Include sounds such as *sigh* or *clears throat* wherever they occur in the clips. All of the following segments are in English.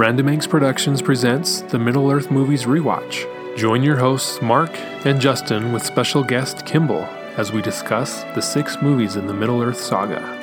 Random Eggs Productions presents the Middle Earth Movies Rewatch. Join your hosts Marc and Justin with special guest Kimball as we discuss the six movies in the Middle Earth saga.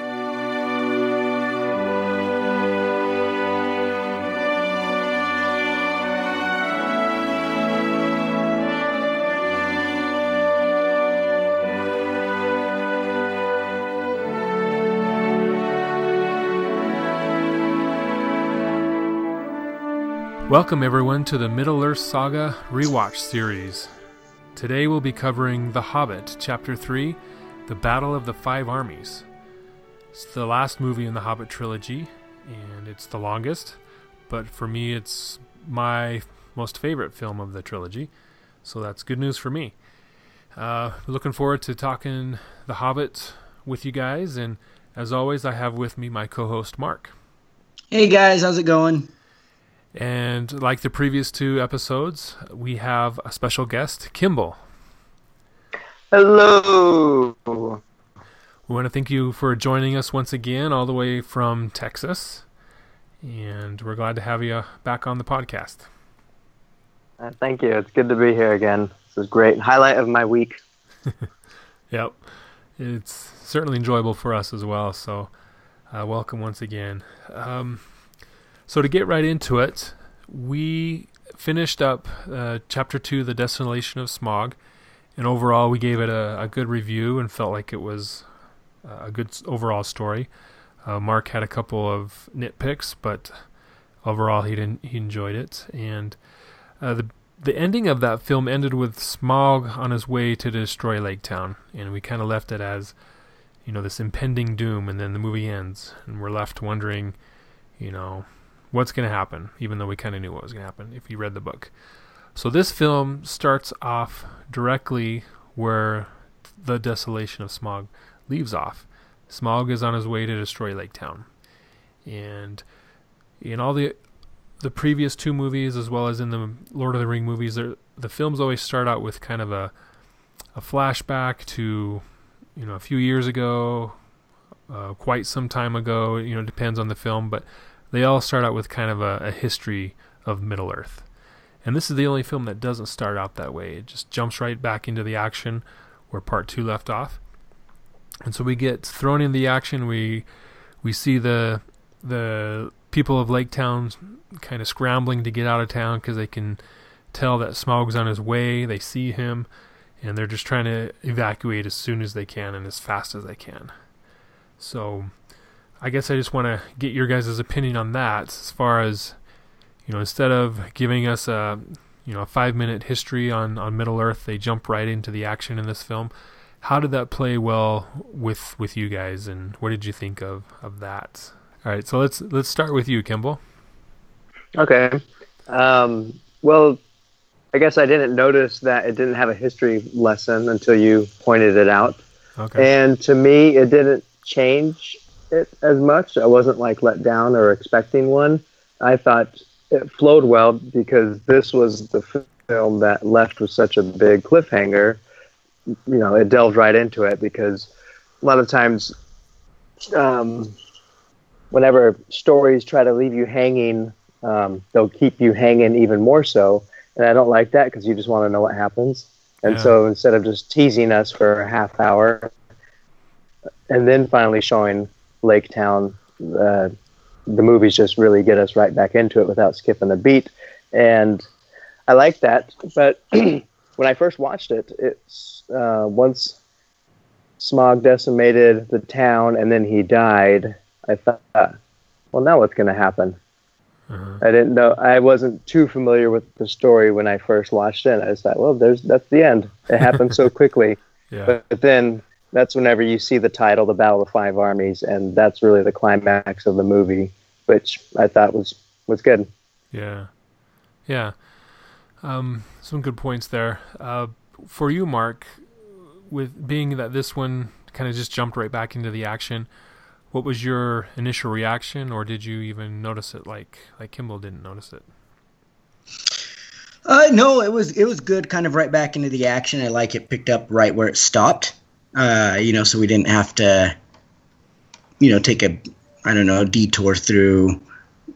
Welcome, everyone, to the Middle Earth Saga Rewatch series. Today we'll be covering The Hobbit, Chapter 3 The Battle of the Five Armies. It's the last movie in the Hobbit trilogy, and it's the longest, but for me, it's my most favorite film of the trilogy, so that's good news for me. Uh, looking forward to talking The Hobbit with you guys, and as always, I have with me my co host, Marc. Hey guys, how's it going? And like the previous two episodes, we have a special guest, Kimball. Hello. We want to thank you for joining us once again, all the way from Texas. And we're glad to have you back on the podcast. Uh, thank you. It's good to be here again. This is great. Highlight of my week. *laughs* yep. It's certainly enjoyable for us as well. So, uh, welcome once again. Um, so to get right into it, we finished up uh, chapter two, the desolation of Smaug, and overall we gave it a, a good review and felt like it was uh, a good overall story. Uh, Marc had a couple of nitpicks, but overall he didn't, he enjoyed it. And uh, the the ending of that film ended with Smaug on his way to destroy Lake Town, and we kind of left it as you know this impending doom. And then the movie ends, and we're left wondering, you know, what's going to happen, even though we kind of knew what was going to happen if you read the book. So this film starts off directly where the desolation of Smaug leaves off. Smaug is on his way to destroy Lake Town, and in all the the previous two movies, as well as in the Lord of the Ring movies, the films always start out with kind of a a flashback to you know a few years ago, uh, quite some time ago. You know, depends on the film, but they all start out with kind of a, a history of Middle Earth. And this is the only film that doesn't start out that way. It just jumps right back into the action where part two left off. And so we get thrown in the action. We we see the the people of Lake Town kind of scrambling to get out of town because they can tell that Smaug's on his way. They see him, and they're just trying to evacuate as soon as they can and as fast as they can. So I guess I just want to get your guys' opinion on that as far as you know instead of giving us a you know a five minute history on on Middle Earth, they jump right into the action in this film. How did that play well with with you guys, and what did you think of of that? All right, so let's let's start with you, Kimball. Okay. Um, well, I guess I didn't notice that it didn't have a history lesson until you pointed it out. Okay. And to me, it didn't change it as much. I wasn't like let down or expecting one. I thought it flowed well because this was the film that left with such a big cliffhanger. You know, it delved right into it because a lot of times, um, whenever stories try to leave you hanging, um, they'll keep you hanging even more so. And I don't like that because you just want to know what happens. And yeah. so instead of just teasing us for a half hour and then finally showing Lake Town, uh, the movies just really get us right back into it without skipping a beat, and I like that. But *clears throat* when I first watched it, it's uh, once Smaug decimated the town and then he died. I thought, well, now what's going to happen? Uh-huh. I didn't know. I wasn't too familiar with the story when I first watched it. I just thought, well, there's that's the end. It happened so *laughs* quickly. yeah. but, but then that's whenever you see the title, The Battle of the Five Armies, and that's really the climax of the movie, which I thought was was good. Yeah, yeah. Um, some good points there. Uh, for you, Marc, with being that this one kind of just jumped right back into the action, what was your initial reaction, or did you even notice it like like Kimball didn't notice it? Uh, no, it was it was good, kind of right back into the action. I like it picked up right where it stopped uh, you know, so we didn't have to, you know, take a, I don't know, detour through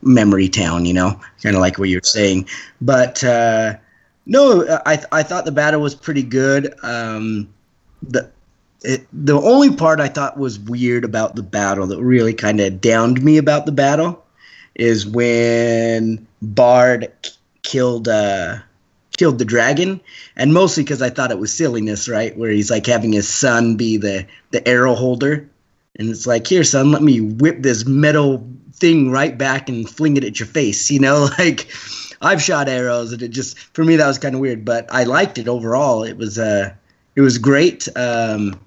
memory town, you know, kind of like what you're saying. But uh, no, I I thought the battle was pretty good. Um, the it, the only part I thought was weird about the battle that really kind of downed me about the battle is when Bard killed uh, killed the dragon, and mostly because I thought it was silliness, right? Where he's like having his son be the the arrow holder, and it's like, here, son, let me whip this metal thing right back and fling it at your face. You know, *laughs* like I've shot arrows, and it just for me that was kind of weird, but I liked it overall. It was uh, it was great. Um,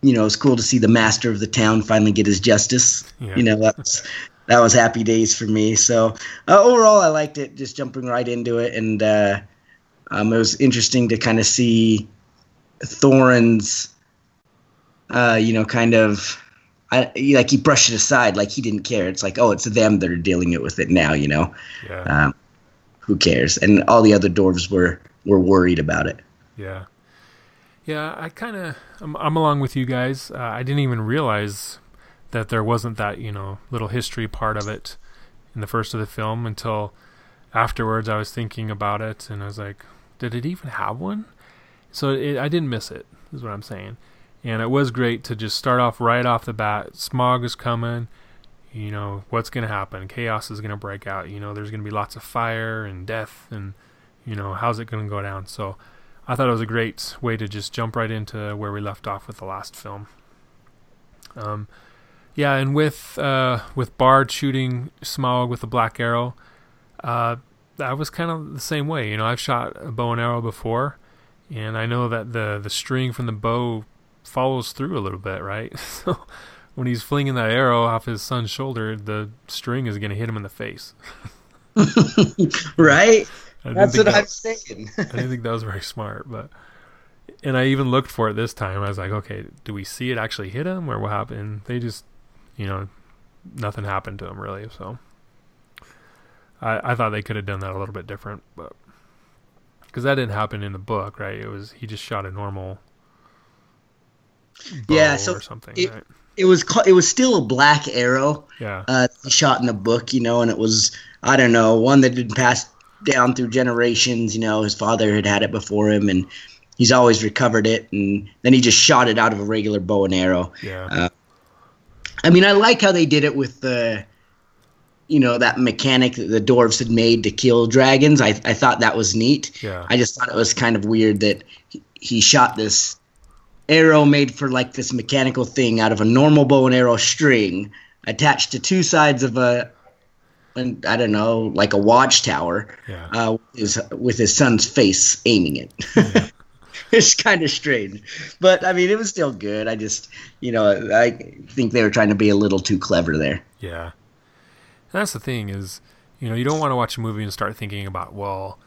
you know, it's cool to see the master of the town finally get his justice. Yeah. You know, that's that was happy days for me. So uh, overall, I liked it. Just jumping right into it, and uh, um, it was interesting to kind of see Thorin's, uh, you know, kind of. I, like he brushed it aside, like he didn't care. It's like, oh, it's them that are dealing it with it now, you know. Yeah. Um, who cares? And all the other dwarves were were worried about it. Yeah. Yeah, I kind of I'm, I'm, along with you guys. Uh, I didn't even realize that there wasn't that you know little history part of it in the first of the film until afterwards. I was thinking about it and I was like, did it even have one? So it, I didn't miss it. Is what I'm saying. And it was great to just start off right off the bat. Smaug is coming. You know what's going to happen. Chaos is going to break out. You know there's going to be lots of fire and death and you know how's it going to go down. So I thought it was a great way to just jump right into where we left off with the last film. Um, yeah, and with uh, with Bard shooting Smaug with a black arrow, uh, that was kind of the same way. You know, I've shot a bow and arrow before, and I know that the the string from the bow follows through a little bit, right? *laughs* so when he's flinging that arrow off his son's shoulder, the string is going to hit him in the face. *laughs* right? That's what that, I'm saying. *laughs* I didn't think that was very smart, but and I even looked for it this time. I was like, okay, do we see it actually hit him, or what happened? They just, you know, nothing happened to him really. So I I thought they could have done that a little bit different, but because that didn't happen in the book, right? It was he just shot a normal. yeah, so or something. It, right? it was it was still a black arrow. Yeah. Uh, shot in the book, you know, and it was I don't know one that didn't pass down through generations. You know, his father had had it before him, and he's always recovered it. And then he just shot it out of a regular bow and arrow. Yeah. Uh, I mean, I like how they did it with the, you know, that mechanic that the dwarves had made to kill dragons. I I thought that was neat. Yeah. I just thought it was kind of weird that he, he shot this arrow made for like this mechanical thing out of a normal bow and arrow string attached to two sides of a and I don't know, like a watchtower, yeah. uh, is with his son's face aiming it. Yeah. *laughs* *laughs* it's kind of strange, but I mean, it was still good. I just, you know, I think they were trying to be a little too clever there. Yeah, and that's the thing is, you know, you don't want to watch a movie and start thinking about, well,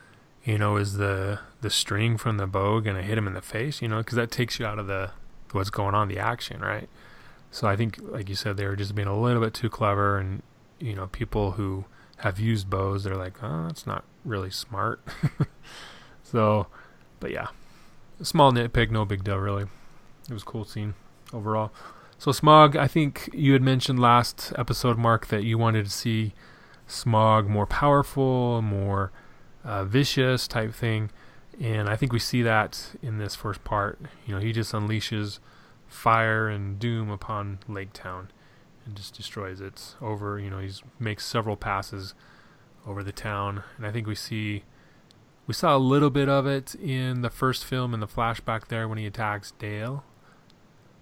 you know, is the the string from the bow gonna hit him in the face? You know, because that takes you out of the what's going on, the action, right? So I think, like you said, they were just being a little bit too clever and you know, people who have used bows, they're like, oh, that's not really smart. *laughs* so, but yeah, small nitpick, no big deal, really. It was a cool scene overall. So, Smaug, I think you had mentioned last episode, Marc, that you wanted to see Smaug more powerful, more uh, vicious type thing. And I think we see that in this first part. You know, he just unleashes fire and doom upon Lake Town and just destroys it over. You know, he makes several passes over the town, and I think we see we saw a little bit of it in the first film in the flashback there when he attacks Dale,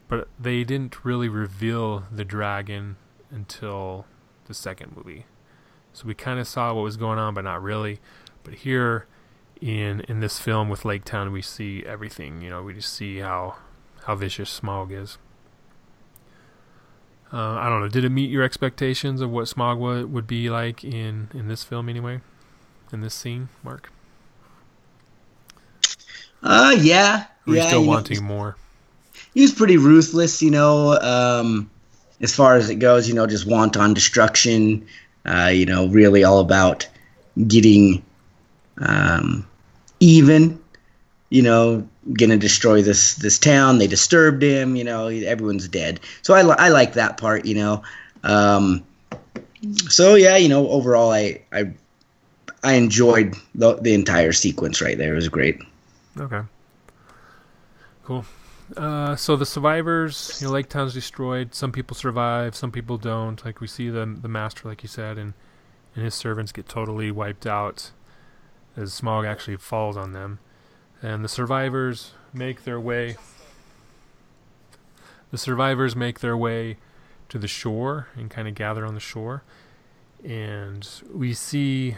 but they didn't really reveal the dragon until the second movie. So we kind of saw what was going on, but not really. But here in in this film with Lake Town, we see everything. You know, we just see how how vicious Smaug is. Uh, I don't know. Did it meet your expectations of what Smaug would be like in in this film anyway? In this scene, Marc? Uh, yeah. Or yeah. still wanting know, more? He was pretty ruthless, you know. Um, as far as it goes, you know, just wanton destruction. Uh, you know, really all about getting um, even. You know, gonna destroy this this town. They disturbed him. You know, everyone's dead. So I I like that part. You know, um, so yeah, you know, overall, I I I enjoyed the the entire sequence right there. It was great. Okay. Cool. Uh, so the survivors, you know, Lake Town's destroyed. Some people survive, some people don't. Like we see the the master, like you said, and and his servants get totally wiped out as Smaug actually falls on them, and the survivors make their way. The survivors make their way to the shore and kind of gather on the shore, and we see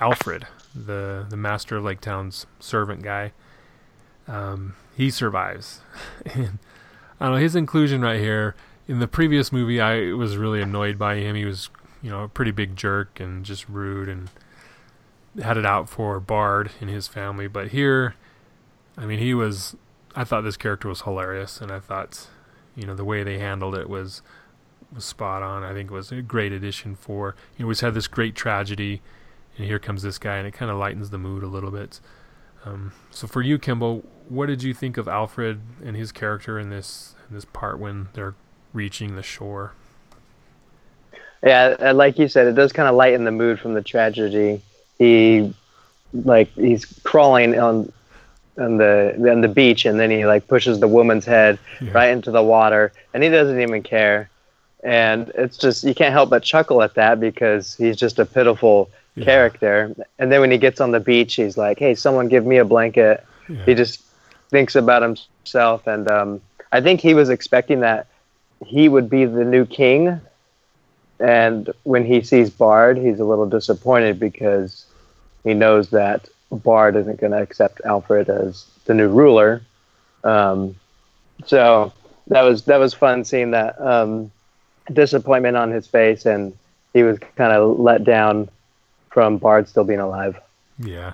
Alfred, the the master of Lake Town's servant guy. Um, he survives. *laughs* and I don't know his inclusion right here. In the previous movie, I was really annoyed by him. He was, you know, a pretty big jerk and just rude and had it out for Bard and his family. But here, I mean, he was. I thought this character was hilarious, and I thought, you know, the way they handled it was was spot on. I think it was a great addition for. You know, we had this great tragedy, and here comes this guy, and it kind of lightens the mood a little bit. Um, so for you, Kimball, what did you think of Alfred and his character in this in this part when they're reaching the shore? Yeah, like you said, it does kind of lighten the mood from the tragedy. He like he's crawling on on the on the beach, and then he like pushes the woman's head yeah. right into the water, and he doesn't even care. And it's just you can't help but chuckle at that because he's just a pitiful yeah. character. And then when he gets on the beach, he's like, "Hey, someone give me a blanket." Yeah. He just thinks about himself, and um, I think he was expecting that he would be the new king. And when he sees Bard, he's a little disappointed because he knows that Bard isn't going to accept Alfred as the new ruler. Um, so that was that was fun seeing that um, disappointment on his face, and he was kind of let down from Bard still being alive. Yeah,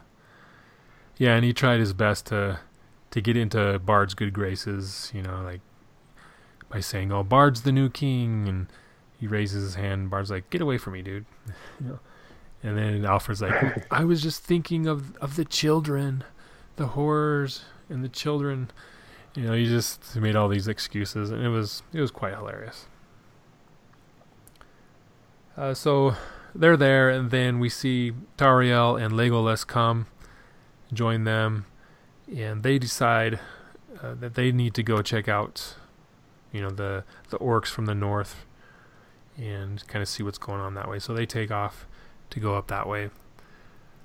yeah, and he tried his best to to get into Bard's good graces, you know, like by saying, "Oh, Bard's the new king," and he raises his hand. And Bard's like, "Get away from me, dude." *laughs* know? And then Alfred's like, "I was just thinking of of the children, the horrors, and the children." You know, he just made all these excuses, and it was it was quite hilarious. Uh, so they're there, and then we see Tauriel and Legolas come, join them, and they decide uh, that they need to go check out, you know, the the orcs from the north, and kind of see what's going on that way. So they take off to go up that way.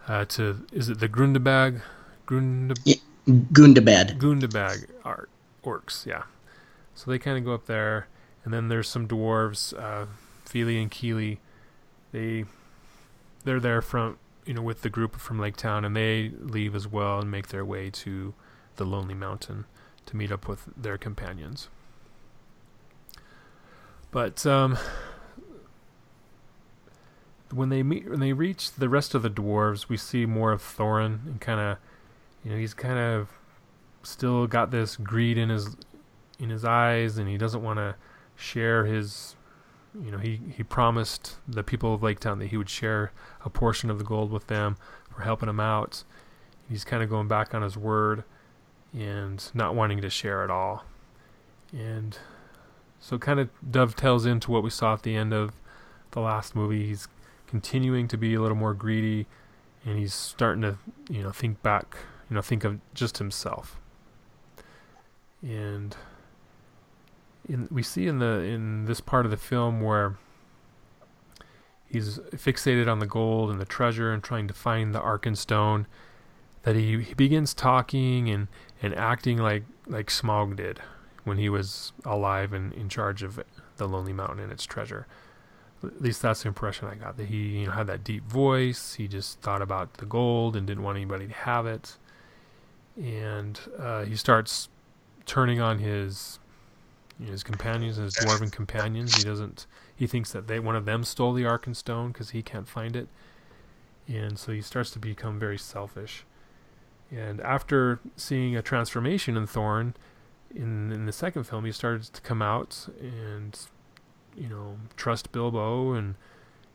Uh, to is it the Grundabag? Grund yeah, Gundabad. Gundabad art orcs, yeah. So they kind of go up there, and then there's some dwarves, uh, Fili and Kili. They they're there from you know, with the group from Lake Town, and they leave as well and make their way to the Lonely Mountain to meet up with their companions. But um, when they meet, when they reach the rest of the dwarves, we see more of Thorin, and kind of, you know, he's kind of still got this greed in his in his eyes, and he doesn't want to share his you know, he, he promised the people of Lake Town that he would share a portion of the gold with them for helping him out. He's kind of going back on his word and not wanting to share at all. And so it kind of dovetails into what we saw at the end of the last movie. He's continuing to be a little more greedy and he's starting to, you know, think back, you know, think of just himself. And in, we see in the in this part of the film where he's fixated on the gold and the treasure and trying to find the Arkenstone that he, he begins talking and, and acting like like Smaug did when he was alive and in charge of the Lonely Mountain and its treasure. At least that's the impression I got that he you know had that deep voice. He just thought about the gold and didn't want anybody to have it. And uh, he starts turning on his his companions, his dwarven companions. He doesn't. He thinks that they one of them stole the Arkenstone because he can't find it, and so he starts to become very selfish. And after seeing a transformation in Thorin, in in the second film, he starts to come out and you know trust Bilbo and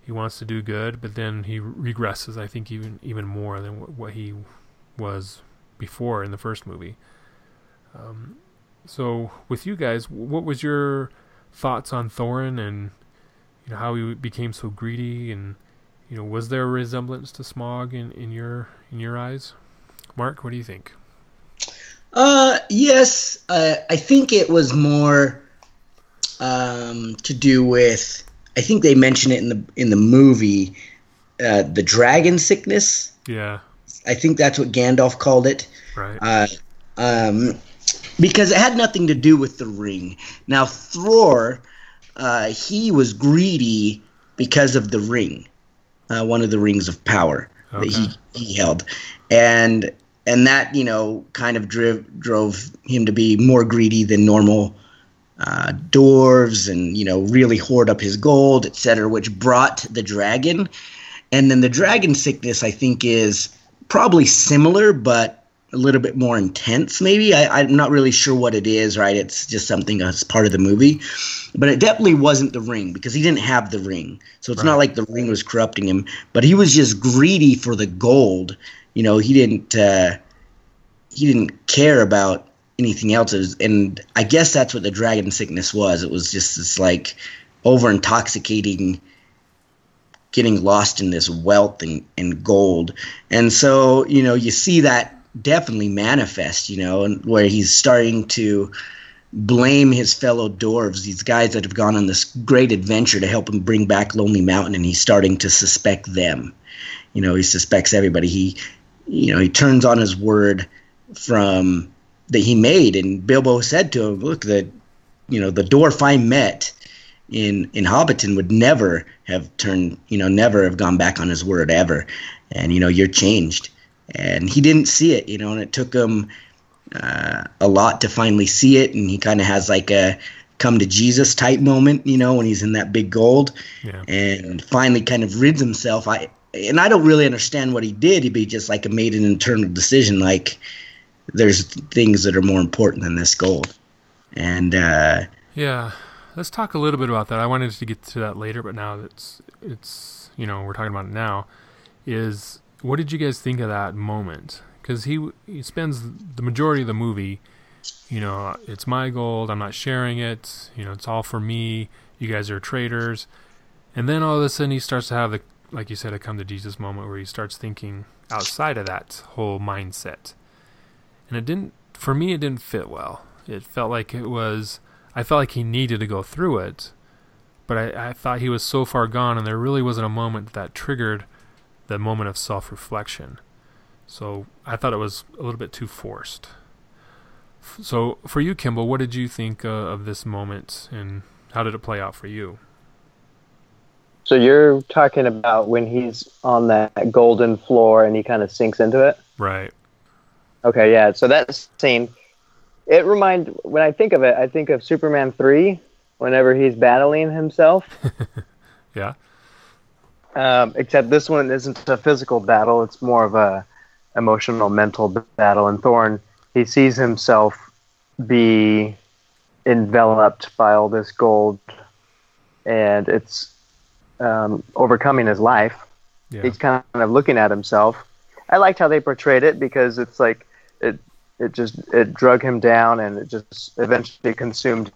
he wants to do good, but then he regresses. I think even even more than what he was before in the first movie. Um, so with you guys, what was your thoughts on Thorin and you know how he became so greedy and you know was there a resemblance to Smaug in, in your in your eyes? Marc, what do you think? Uh, yes, uh, I think it was more um, to do with. I think they mention it in the in the movie, uh, the dragon sickness. Yeah, I think that's what Gandalf called it. Right. Uh, um, because it had nothing to do with the ring. Now Thror, uh, he was greedy because of the ring, uh, one of the rings of power okay. that he he held, and and that you know kind of drove drove him to be more greedy than normal uh, dwarves and you know really hoard up his gold etc which brought the dragon and then the dragon sickness i think is probably similar but a little bit more intense maybe. I, i'm not really sure what it is right? It's just something that's part of the movie. But it definitely wasn't the ring because he didn't have the ring. So it's right. not like the ring was corrupting him. But he was just greedy for the gold. You know he didn't uh, he didn't care about anything else. Was, and i guess that's what the dragon sickness was. It was just this like over intoxicating getting lost in this wealth and, and gold. And so you know you see that definitely manifest you know and where he's starting to blame his fellow dwarves, these guys that have gone on this great adventure to help him bring back Lonely Mountain, and he's starting to suspect them. You know, he suspects everybody. He you know, he turns on his word from that he made, and Bilbo said to him, "Look, that you know the dwarf I met in in Hobbiton would never have turned, you know, never have gone back on his word ever, and you know, you're changed." And he didn't see it, you know, and it took him uh, a lot to finally see it, and he kind of has like a come to Jesus type moment, you know, when he's in that big gold, yeah. and finally kind of rids himself. I and I don't really understand what he did. He be just like made an internal decision, like there's things that are more important than this gold. And uh, yeah, let's talk a little bit about that. I wanted to get to that later, but now it's it's you know we're talking about it now. Is what did you guys think of that moment? Because he he spends the majority of the movie, you know, it's my gold. I'm not sharing it. You know, it's all for me. You guys are traitors. And then all of a sudden he starts to have the like you said, a come to Jesus moment where he starts thinking outside of that whole mindset. And it didn't, for me, it didn't fit well. It felt like it was, I felt like he needed to go through it, but I, I thought he was so far gone, and there really wasn't a moment that triggered the moment of self reflection. So I thought it was a little bit too forced. So for you, Kimball, what did you think uh, of this moment, and how did it play out for you? So you're talking about when he's on that golden floor and he kind of sinks into it? Right. Okay, yeah. So that scene, it remind when I think of it, I think of Superman 3 whenever he's battling himself. *laughs* yeah. Um, except this one isn't a physical battle, it's more of a emotional mental battle and Thorin he sees himself be enveloped by all this gold and it's um, overcoming his life. Yeah. He's kind of looking at himself. I liked how they portrayed it because it's like it it just it drug him down and it just eventually consumed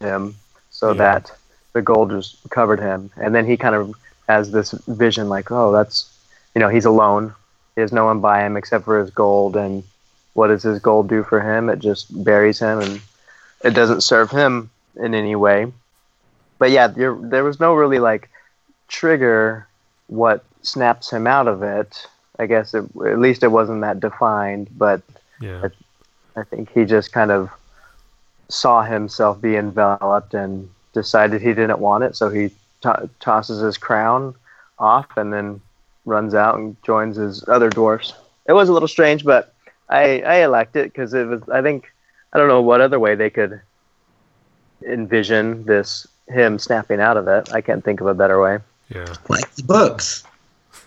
him so yeah. that the gold just covered him and then he kind of has this vision like oh that's you know he's alone he has no one by him except for his gold and what does his gold do for him it just buries him and it doesn't serve him in any way but yeah there was no really like trigger what snaps him out of it. I guess it, at least it wasn't that defined, but yeah. I, I think he just kind of saw himself be enveloped and decided he didn't want it, so he to- tosses his crown off and then runs out and joins his other dwarfs. It was a little strange, but I I liked it because it was. I think I don't know what other way they could envision this him snapping out of it. I can't think of a better way. Yeah. Like the books. *laughs*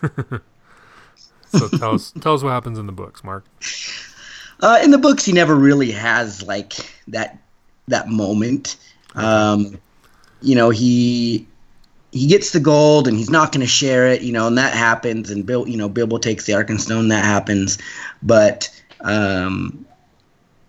so tell us tell us what happens in the books, Marc. Uh, in the books, he never really has like that that moment. Um, you know, he he gets the gold and he's not going to share it. You know, and that happens. And Bill, you know, Bilbo takes the Arkenstone. That happens, but um,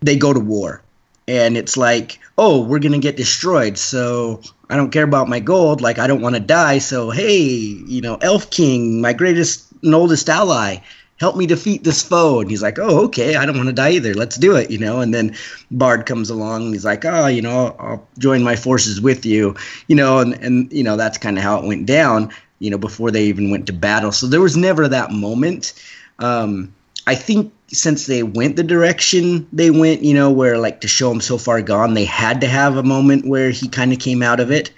they go to war, and it's like, oh, we're gonna get destroyed. So I don't care about my gold. Like I don't want to die. So hey, you know, Elf King, my greatest and oldest ally, help me defeat this foe. And he's like, oh, okay, I don't want to die either. Let's do it, you know. And then Bard comes along and he's like, oh, you know, I'll join my forces with you, you know. And and you know that's kind of how it went down, you know, before they even went to battle. So there was never that moment. Um, I think since they went the direction they went, you know, where like to show him so far gone, they had to have a moment where he kind of came out of it.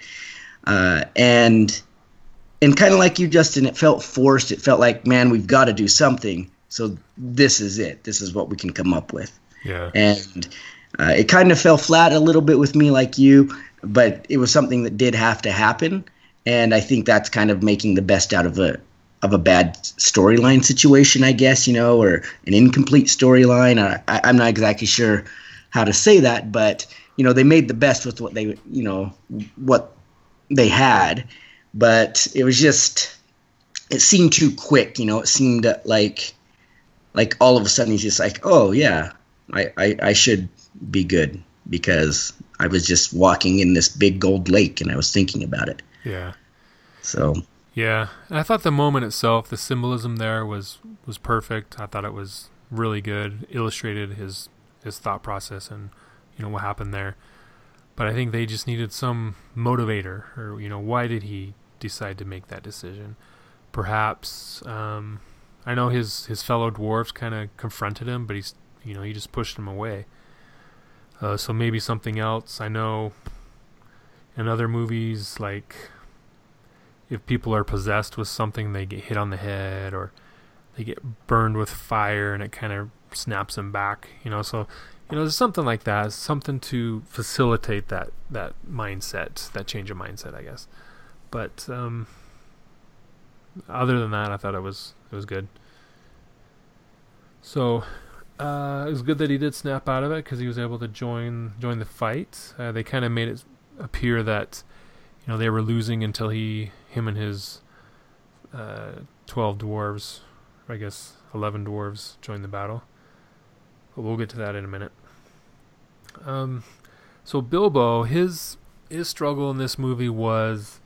Uh, and and kind of like you, Justin, it felt forced. It felt like, man, we've got to do something. So this is it. This is what we can come up with. Yeah. And uh, it kind of fell flat a little bit with me, like you, but it was something that did have to happen. And I think that's kind of making the best out of a of a bad storyline situation, I guess, you know, or an incomplete storyline. I, I'm not exactly sure how to say that, but you know, they made the best with what they, you know, what they had but it was just it seemed too quick you know it seemed like like all of a sudden he's just like oh yeah I, I, I should be good because I was just walking in this big gold lake and I was thinking about it. Yeah. So. Yeah, I thought the moment itself, the symbolism there was was perfect. I thought it was really good, illustrated his his thought process and you know what happened there. But I think they just needed some motivator, or you know, why did he decide to make that decision. Perhaps um, I know his his fellow dwarves kind of confronted him, but he's you know he just pushed him away. Uh, so maybe something else. I know in other movies, like if people are possessed with something, they get hit on the head or they get burned with fire, and it kind of snaps them back. You know, so you know, there's something like that, something to facilitate that that mindset, that change of mindset, I guess. But um, other than that, I thought it was it was good. So uh, it was good that he did snap out of it because he was able to join join the fight. Uh, they kind of made it appear that you know they were losing until he him and his uh, twelve dwarves, I guess eleven dwarves, joined the battle. But we'll get to that in a minute. Um, so Bilbo, his his struggle in this movie was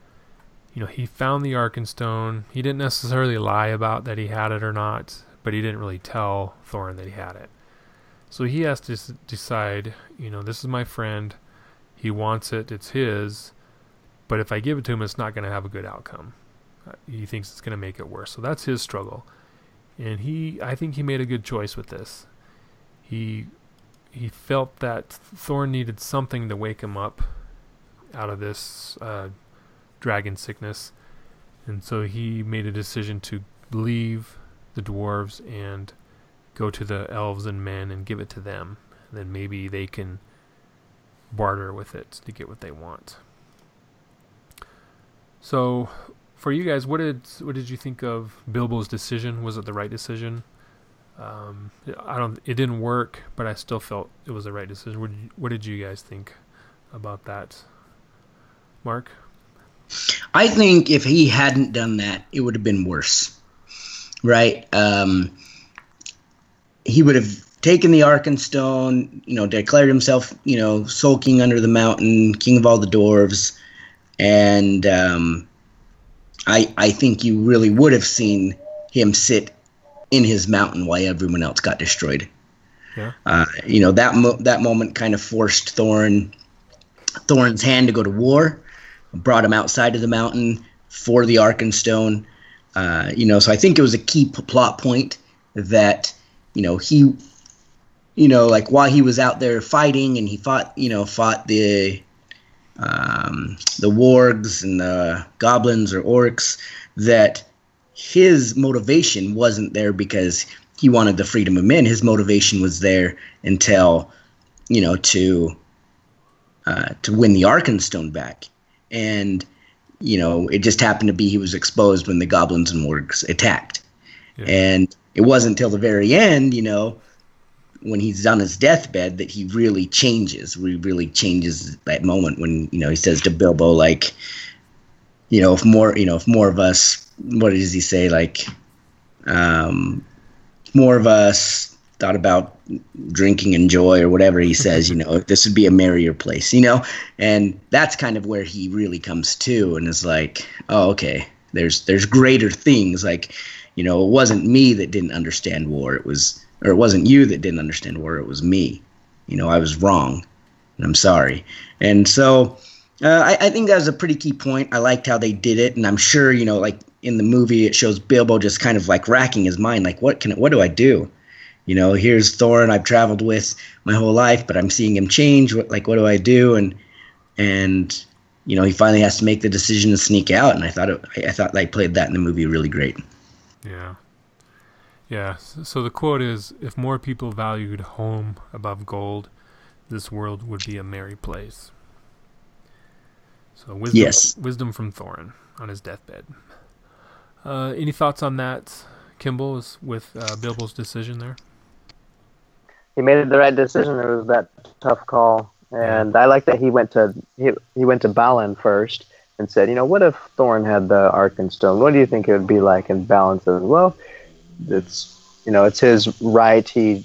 you know, he found the Arkenstone. He didn't necessarily lie about that he had it or not, but he didn't really tell Thorin that he had it. So he has to decide, you know, this is my friend. He wants it. It's his. But if I give it to him, it's not going to have a good outcome. Uh, he thinks it's going to make it worse. So that's his struggle. And he, I think he made a good choice with this. He, he felt that Thorin needed something to wake him up out of this uh, dragon sickness. And so he made a decision to leave the dwarves and go to the elves and men and give it to them. And then maybe they can barter with it to get what they want. So, for you guys, what did what did you think of Bilbo's decision? Was it the right decision? Um, I don't. It didn't work, but I still felt it was the right decision. What did you, what did you guys think about that, Marc? I think if he hadn't done that, it would have been worse. Right? Um, he would have taken the Arkenstone, you know, declared himself, you know, sulking under the mountain, king of all the dwarves, and um, I I think you really would have seen him sit in his mountain while everyone else got destroyed. Yeah. Uh, you know that mo- that moment kind of forced Thorin Thorin's hand to go to war, brought him outside of the mountain for the Arkenstone. Uh, you know, so I think it was a key p- plot point that you know he, you know, like while he was out there fighting and he fought, you know, fought the um, the wargs and the goblins or orcs, that his motivation wasn't there because he wanted the freedom of men. His motivation was there until, you know, to uh, to win the Arkenstone back and you know it just happened to be he was exposed when the goblins and wargs attacked yeah. and it wasn't until the very end you know when he's on his deathbed that he really changes he really changes that moment when you know he says to bilbo like you know if more you know if more of us what does he say like um more of us thought about drinking and joy or whatever he says, *laughs* you know, this would be a merrier place, you know? And that's kind of where he really comes to and is like, oh, okay, there's there's greater things. Like, you know, it wasn't me that didn't understand war. It was or it wasn't you that didn't understand war, it was me. You know, I was wrong. And I'm sorry. And so uh, I, I think that was a pretty key point. I liked how they did it, and I'm sure, you know, like in the movie, it shows Bilbo just kind of like racking his mind, like, what can, what do I do? you know, here's Thorin I've traveled with my whole life, but I'm seeing him change. What, like, what do I do? And and you know, he finally has to make the decision to sneak out. And I thought it, I thought they played that in the movie really great. Yeah, yeah. So the quote is, "If more people valued home above gold, this world would be a merry place." So wisdom, yes. wisdom from Thorin on his deathbed. Uh, any thoughts on that, Kimball, with uh, Bilbo's decision there? he made the right decision. It was that tough call, and I like that he went to he he went to Balin first and said, you know, what if Thorin had the Arkenstone? What do you think it would be like? And Balin said, well, it's you know, it's his right. He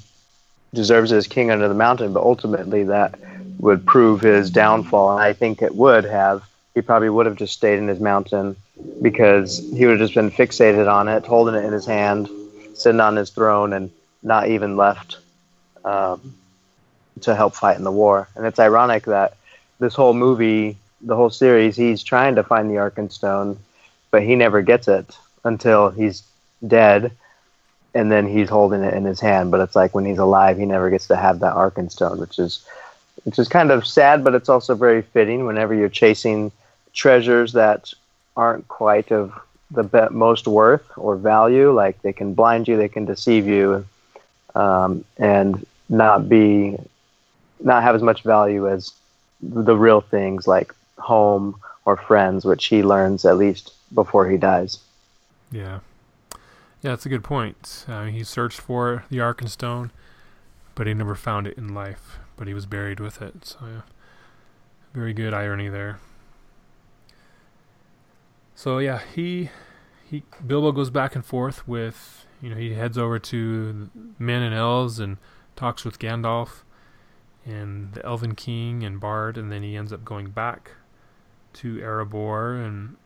deserves it as king under the mountain, but ultimately that would prove his downfall, and I think it would have. He probably would have just stayed in his mountain because he would have just been fixated on it, holding it in his hand, sitting on his throne, and not even left um, to help fight in the war. And it's ironic that this whole movie, the whole series, he's trying to find the Arkenstone, but he never gets it until he's dead, and then he's holding it in his hand. But it's like when he's alive, he never gets to have that Arkenstone, which is which is kind of sad, but it's also very fitting. Whenever you're chasing treasures that aren't quite of the most worth or value, like they can blind you, they can deceive you, um, and not be not have as much value as the real things like home or friends, which he learns at least before he dies. Yeah, yeah, that's a good point. Uh, he searched for the Arkenstone, but he never found it in life. But he was buried with it. So, yeah, very good irony there. So yeah, he he Bilbo goes back and forth with you know he heads over to men and elves and talks with Gandalf and the Elven King and Bard, and then he ends up going back to Erebor, and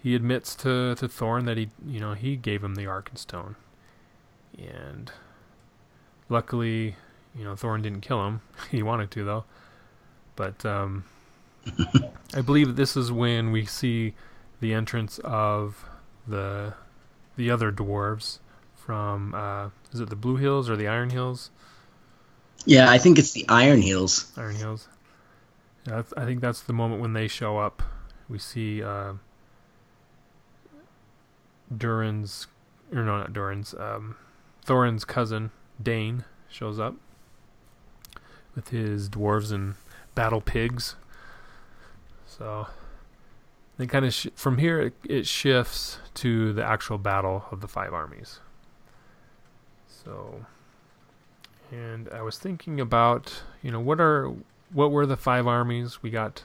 he admits to to Thorin that he, you know, he gave him the Arkenstone, and Stone. And luckily, you know, Thorin didn't kill him. *laughs* he wanted to though, but um, *laughs* I believe this is when we see the entrance of the the other dwarves from uh, is it the Blue Hills or the Iron Hills? Yeah, I think it's the Iron Hills. Iron Hills. Yeah, I think that's the moment when they show up. We see uh, Durin's, or no, not Durin's, um, Thorin's cousin Dain shows up with his dwarves and battle pigs. So then, kind of sh- from here, it, it shifts to the actual battle of the five armies. So and I was thinking about, you know, what are what were the five armies? We got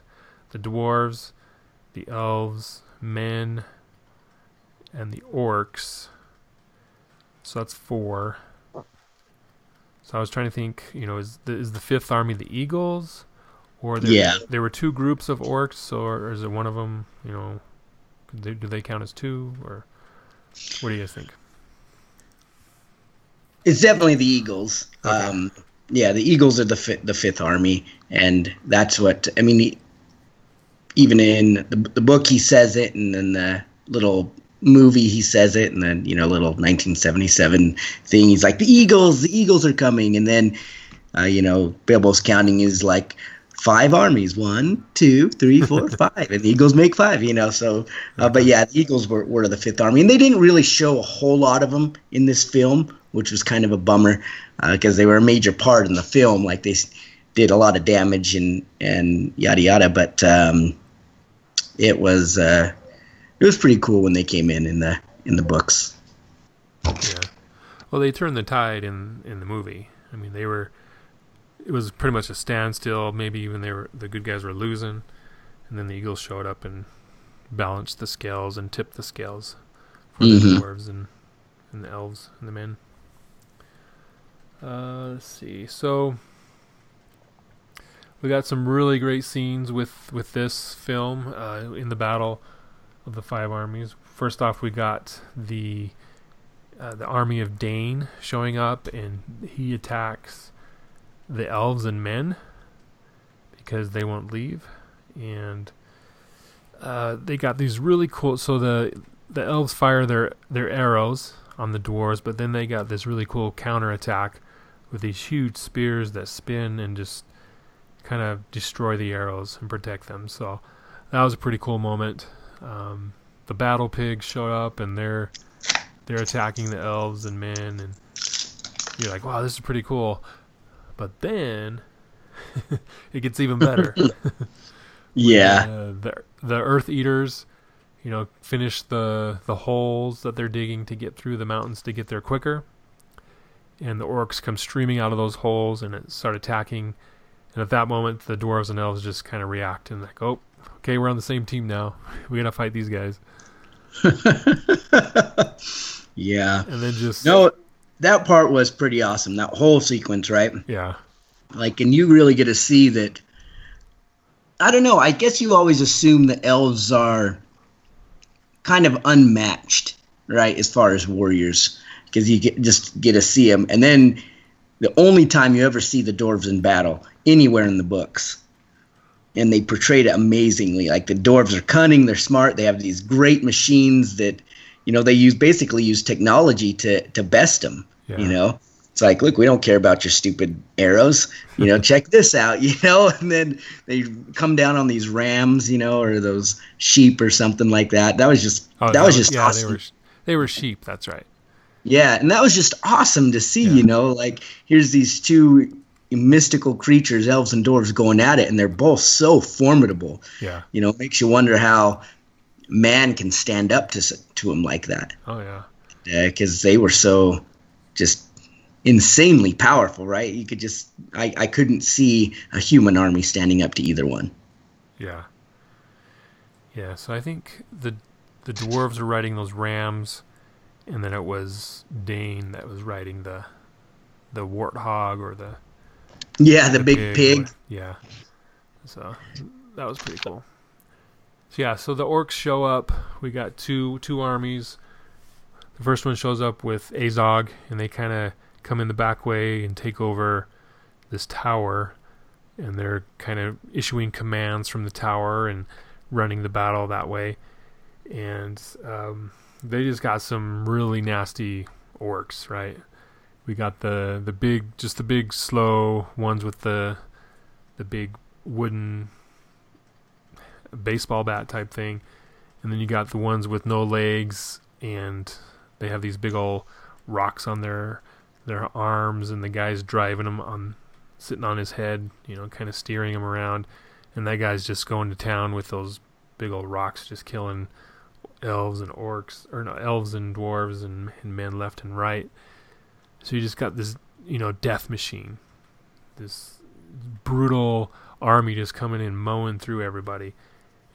the dwarves, the elves, men, and the orcs. So that's four. So I was trying to think, you know, is the, is the fifth army the eagles, or there, yeah, there were two groups of orcs, or, or is it one of them? You know, do they count as two, or what do you guys think? It's definitely the Eagles. Okay. Um, yeah, the Eagles are the fi- the Fifth Army, and that's what I mean. Even in the, the book, he says it, and then the little movie, he says it, and then you know, little 1977 thing. He's like, "The Eagles, the Eagles are coming," and then, uh, you know, Bilbo's counting is like five armies one two three four *laughs* five and the eagles make five you know so uh, but yeah the eagles were, were the fifth army and they didn't really show a whole lot of them in this film which was kind of a bummer because uh, they were a major part in the film. Like they did a lot of damage and and yada yada. But um, it was uh, it was pretty cool when they came in in the in the books. Yeah. Well, they turned the tide in in the movie. I mean, they were. It was pretty much a standstill. Maybe even they were the good guys were losing, and then the Eagles showed up and balanced the scales and tipped the scales for mm-hmm. the dwarves and and the elves and the men. Uh, let's see. So we got some really great scenes with with this film uh, in the battle of the five armies. First off, we got the uh, the army of Dain showing up, and he attacks the elves and men because they won't leave, and uh, they got these really cool. So the the elves fire their their arrows on the dwarves, but then they got this really cool counter attack with these huge spears that spin and just kind of destroy the arrows and protect them. So that was a pretty cool moment. Um, the battle pigs showed up and they're they're attacking the elves and men, and you're like, wow, this is pretty cool. But then *laughs* it gets even better. *laughs* *laughs* yeah, uh, the the Earth Eaters, you know, finish the the holes that they're digging to get through the mountains to get there quicker. And the orcs come streaming out of those holes and start attacking and at that moment, the dwarves and elves just kind of react and like, oh, okay, we're on the same team now. We gotta fight these guys. yeah. And then just no, that part was pretty awesome. That whole sequence, right? Yeah. Like, and you really get to see that. I don't know. I guess you always assume the elves are kind of unmatched, right, as far as warriors, because you get just get to see them, and then the only time you ever see the dwarves in battle anywhere in the books. And they portrayed it amazingly. Like the dwarves are cunning, they're smart, they have these great machines that, you know, they use basically use technology to to best them. Yeah. You know, it's like, look, we don't care about your stupid arrows. You know, *laughs* check this out. *laughs* You know, and then they come down on these rams, you know, or those sheep or something like that. That was just oh, that was just yeah, awesome. They were they were sheep. That's right. Yeah, and that was just awesome to see. Yeah. You know, like here's these two mystical creatures, elves and dwarves, going at it, and they're both so formidable. Yeah, you know, it makes you wonder how man can stand up to to him like that. Oh yeah, uh, because they were so just insanely powerful, right? You could just I I couldn't see a human army standing up to either one. Yeah. Yeah, so I think the the dwarves are riding those rams and then it was Dain that was riding the the warthog or the yeah the, the big pig. pig. yeah, so that was pretty cool. So yeah, so the orcs show up. We got two two armies. The first one shows up with Azog, and they kind of come in the back way and take over this tower, and they're kind of issuing commands from the tower and running the battle that way. And um, they just got some really nasty orcs, right? We got the the big, just the big slow ones with the the big wooden baseball bat type thing, and then you got the ones with no legs and they have these big old rocks on their their arms, and the guy's driving them on sitting on his head, you know, kind of steering him around, and that guy's just going to town with those big old rocks, just killing elves and orcs, or no, elves and dwarves and, and men left and right. So you just got this, you know, death machine, this brutal army just coming in mowing through everybody,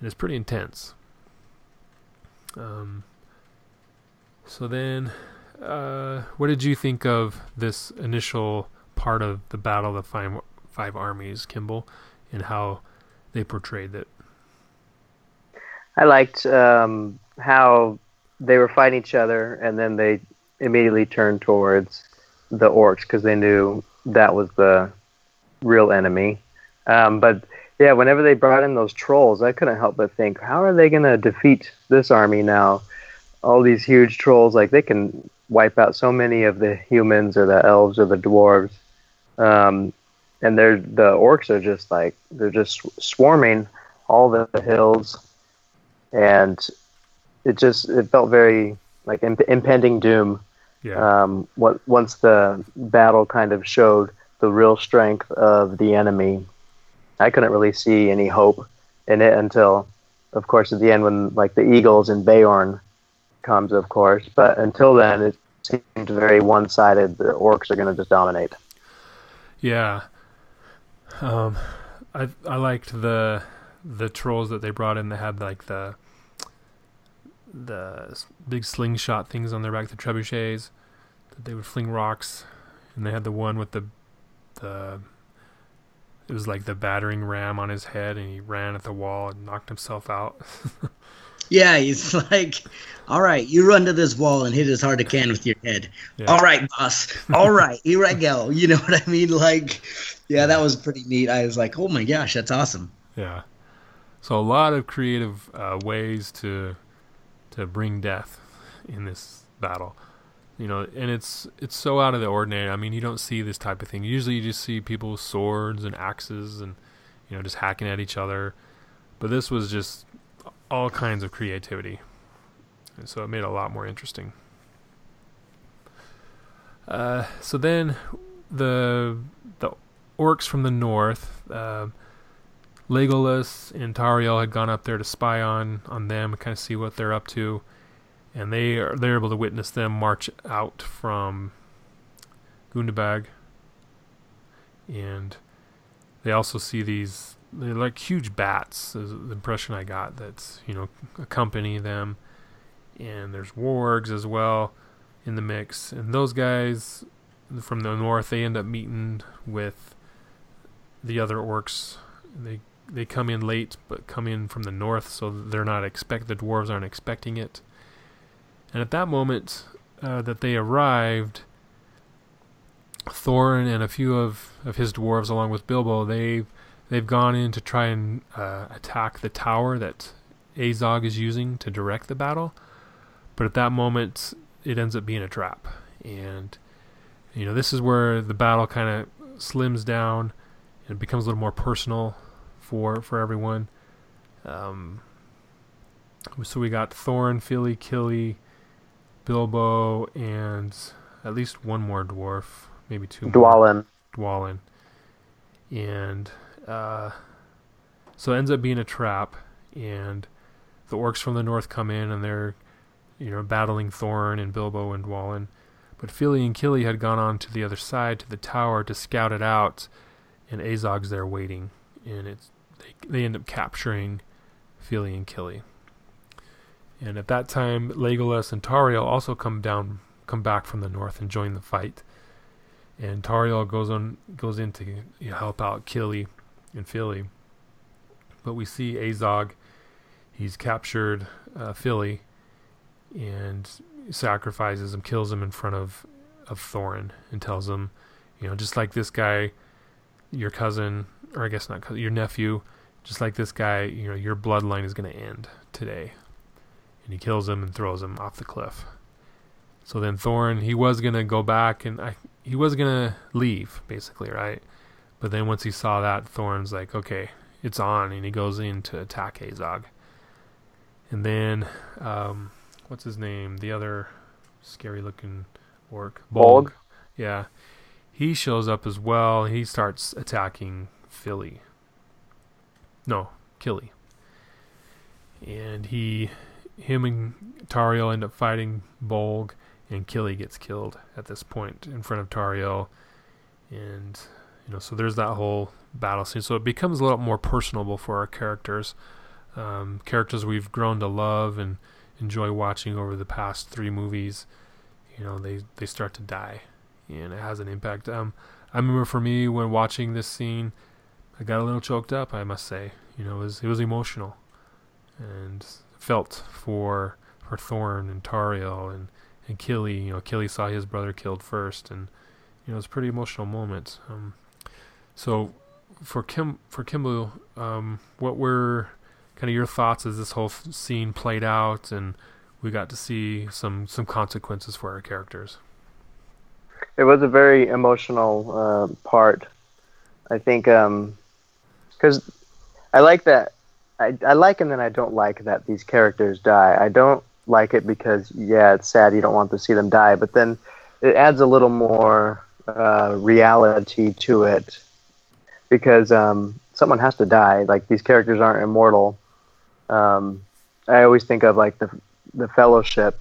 and it's pretty intense. Um. So then, uh, what did you think of this initial part of the battle of the five five armies, Kimball, and how they portrayed it? I liked um, how they were fighting each other, and then they immediately turned towards the orcs because they knew that was the real enemy. Um, but yeah, whenever they brought in those trolls, I couldn't help but think, how are they going to defeat this army now? All these huge trolls, like they can wipe out so many of the humans or the elves or the dwarves. Um, and they're the orcs are just like they're just swarming all the hills and it just it felt very like imp- impending doom. Yeah. Um, what once the battle kind of showed the real strength of the enemy, I couldn't really see any hope in it until, of course, at the end when like the Eagles and Beorn comes, of course. But until then, it seemed very one-sided. The orcs are going to just dominate. Yeah. Um, I I liked the the trolls that they brought in that had like the the big slingshot things on their back, the trebuchets, that they would fling rocks and they had the one with the the it was like the battering ram on his head, and he ran at the wall and knocked himself out. *laughs* yeah, he's *laughs* like, "All right, you run to this wall and hit as hard as you can with your head." Yeah. All right, boss. All right, here I go. *laughs* You know what I mean? Like, yeah, that was pretty neat. I was like, "Oh my gosh, that's awesome." Yeah. So a lot of creative uh, ways to to bring death in this battle you know and it's it's so out of the ordinary. I mean you don't see this type of thing. Usually you just see people with swords and axes and you know just hacking at each other. But this was just all kinds of creativity. And so it made it a lot more interesting. Uh, so then the the orcs from the north uh, Legolas and Tauriel had gone up there to spy on on them, kind of see what they're up to and they are they're able to witness them march out from Gundabad, and they also see these they're like huge bats. Is the impression I got that's you know accompany them, and there's wargs as well in the mix, and those guys from the north they end up meeting with the other orcs. They they come in late, but come in from the north, so they're not expect the dwarves aren't expecting it and at that moment uh, that they arrived, Thorin and a few of, of his dwarves, along with Bilbo, they they've gone in to try and uh, attack the tower that Azog is using to direct the battle. But at that moment, it ends up being a trap, and you know this is where the battle kind of slims down and becomes a little more personal for for everyone. Um, so we got Thorin, Fili, Kili, Bilbo, and at least one more dwarf, maybe two. Dwalin. Dwalin. And uh, so it ends up being a trap, and the orcs from the north come in, and they're, you know, battling Thorin and Bilbo and Dwalin. But Fili and Kili had gone on to the other side to the tower to scout it out, and Azog's there waiting, and it's they they end up capturing Fili and Kili. And at that time, Legolas and Tauriel also come down, come back from the north and join the fight. And Tauriel goes on, goes in to you know, help out Kili and Fili. But we see Azog, he's captured uh, Fili, and sacrifices him, kills him in front of of Thorin, and tells him, you know, just like this guy, your cousin, or I guess not your nephew, just like this guy, you know, your bloodline is going to end today and he kills him and throws him off the cliff. So then Thorin, he was gonna go back and I, he was gonna leave basically, right? But then once he saw that, Thorin's like, okay, it's on, and he goes in to attack Azog. And then, um, what's his name? The other scary-looking orc, Bolg. Yeah, he shows up as well. He starts attacking Fili. No, Kili. And he him and Tauriel end up fighting Bolg, and Kili gets killed at this point in front of Tauriel, and you know, so there's that whole battle scene. So it becomes a lot more personable for our characters, um, characters we've grown to love and enjoy watching over the past three movies. You know, they they start to die, and it has an impact. Um, I remember for me when watching this scene, I got a little choked up. I must say, you know, it was it was emotional, and felt for for Thorin and Tauriel and and Kili. You know, Kili saw his brother killed first, and you know, it's a pretty emotional moment. Um, so for Kim for Kimball, um, what were kind of your thoughts as this whole f- scene played out, and we got to see some some consequences for our characters? It was a very emotional uh, part. I think because um, I like that I, I like and then I don't like that these characters die. I don't like it because yeah, it's sad you don't want to see them die, but then it adds a little more uh, reality to it because um, someone has to die. Like these characters aren't immortal. Um, I always think of like the the Fellowship.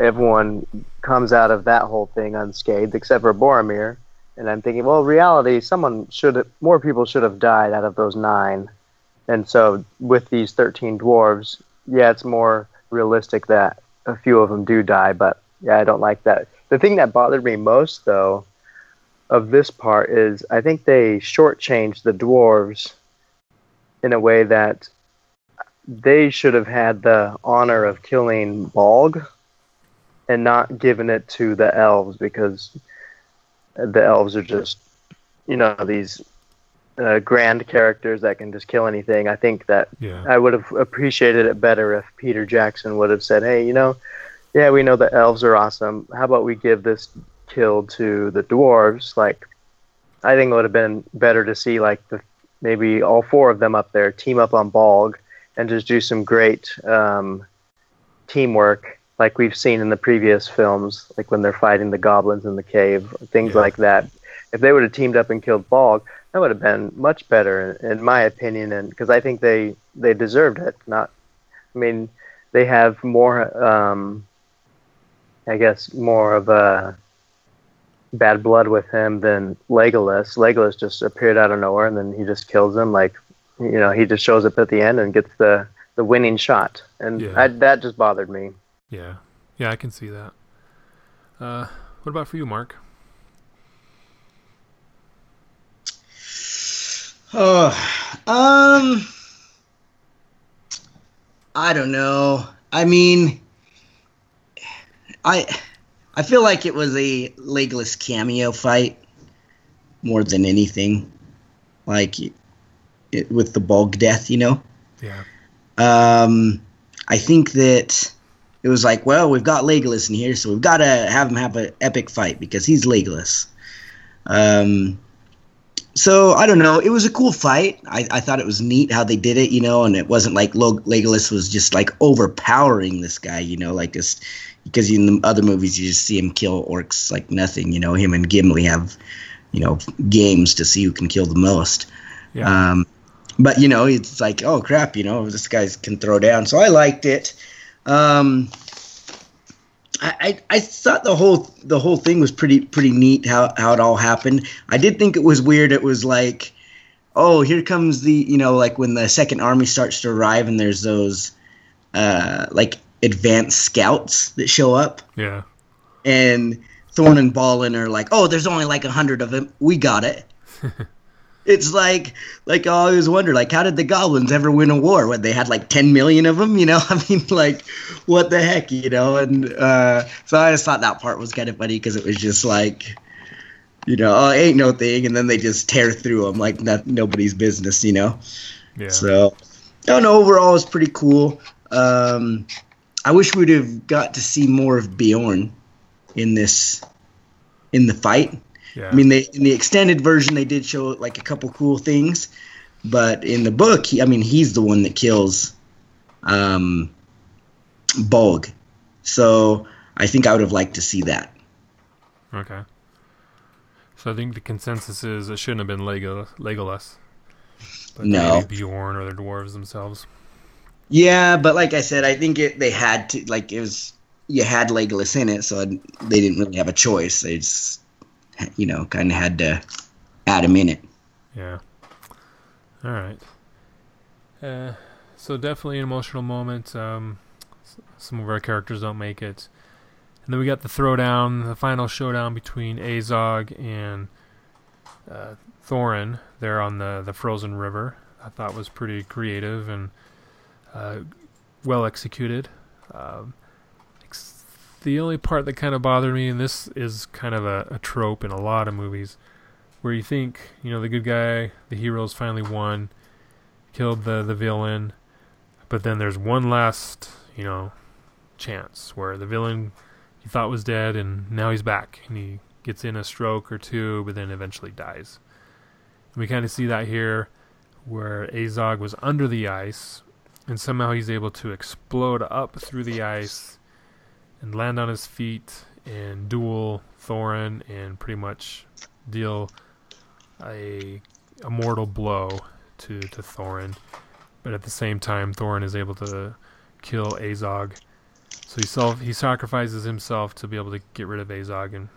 Everyone comes out of that whole thing unscathed except for Boromir, and I'm thinking, well, reality, someone should more people should have died out of those nine and so with these 13 dwarves, yeah, it's more realistic that a few of them do die, but yeah, I don't like that. The thing that bothered me most, though, of this part is I think they shortchanged the dwarves in a way that they should have had the honor of killing Bolg and not given it to the elves because the elves are just you know these uh, grand characters that can just kill anything. I think that yeah. I would have appreciated it better if Peter Jackson would have said, "Hey, you know, yeah, we know the elves are awesome. How about we give this kill to the dwarves?" Like, I think it would have been better to see like the maybe all four of them up there team up on Bolg and just do some great um, teamwork, like we've seen in the previous films, like when they're fighting the goblins in the cave, things yeah. like that. If they would have teamed up and killed Bolg, that would have been much better, in, my opinion, and because I think they they deserved it. Not, I mean, they have more, um, I guess, more of a bad blood with him than Legolas. Legolas just appeared out of nowhere and then he just kills him. Like, you know, he just shows up at the end and gets the the winning shot, and yeah. I, that just bothered me. Yeah, yeah, I can see that. Uh, what about for you, Marc? Oh, um, I don't know. I mean, I I feel like it was a Legolas cameo fight more than anything. Like it, with the Bolg death, you know. Yeah. Um, I think that it was like, well, we've got Legolas in here, so we've got to have him have an epic fight because he's Legolas. Um, so I don't know. It was a cool fight. I, I thought it was neat how they did it, you know, and it wasn't like Legolas was just like overpowering this guy, you know, like just because in the other movies you just see him kill orcs like nothing, you know. Him and Gimli have, you know, games to see who can kill the most. Yeah. Um, but you know, it's like, oh crap, you know, this guy can throw down. So I liked it. Um, I, I thought the whole the whole thing was pretty pretty neat how, how it all happened. I did think it was weird. It was like, oh, here comes the you know like when the second army starts to arrive and there's those uh, like advanced scouts that show up. Yeah. And Thorn and Balin are like, oh, there's only like a hundred of them. We got it. *laughs* it's like like I always wonder like how did the goblins ever win a war? When they had like 10 million of them you know? *laughs* I mean like what the heck you know? And uh, so I just thought that part was kind of funny because it was just like you know oh ain't no thing and then they just tear through them like not, nobody's business you know? Yeah. So I don't know overall it's pretty cool. Um, I wish we'd have got to see more of Beorn in this in the fight yeah. I mean, they in the extended version they did show like a couple cool things, but in the book, he, I mean, he's the one that kills um, Bolg. So I think I would have liked to see that. Okay. So I think the consensus is it shouldn't have been Lego Legolas. But no. Beorn or the dwarves themselves. Yeah, but like I said, I think it, they had to like it was you had Legolas in it, so they didn't really have a choice. They just you know, kind of had to add him in it. Yeah. All right. Uh, so definitely an emotional moment. Um, some of our characters don't make it, and then we got the throwdown, the final showdown between Azog and uh, Thorin. There on the the frozen river. I thought was pretty creative and uh, well executed. Um, the only part that kind of bothered me, and this is kind of a, a trope in a lot of movies, where you think, you know, the good guy, the hero's finally won, killed the, the villain, but then there's one last, you know, chance where the villain you thought was dead and now he's back and he gets in a stroke or two, but then eventually dies. And we kind of see that here where Azog was under the ice and somehow he's able to explode up through the ice and land on his feet and duel Thorin and pretty much deal a, a mortal blow to, to Thorin. But at the same time, Thorin is able to kill Azog. So he self he sacrifices himself to be able to get rid of Azog and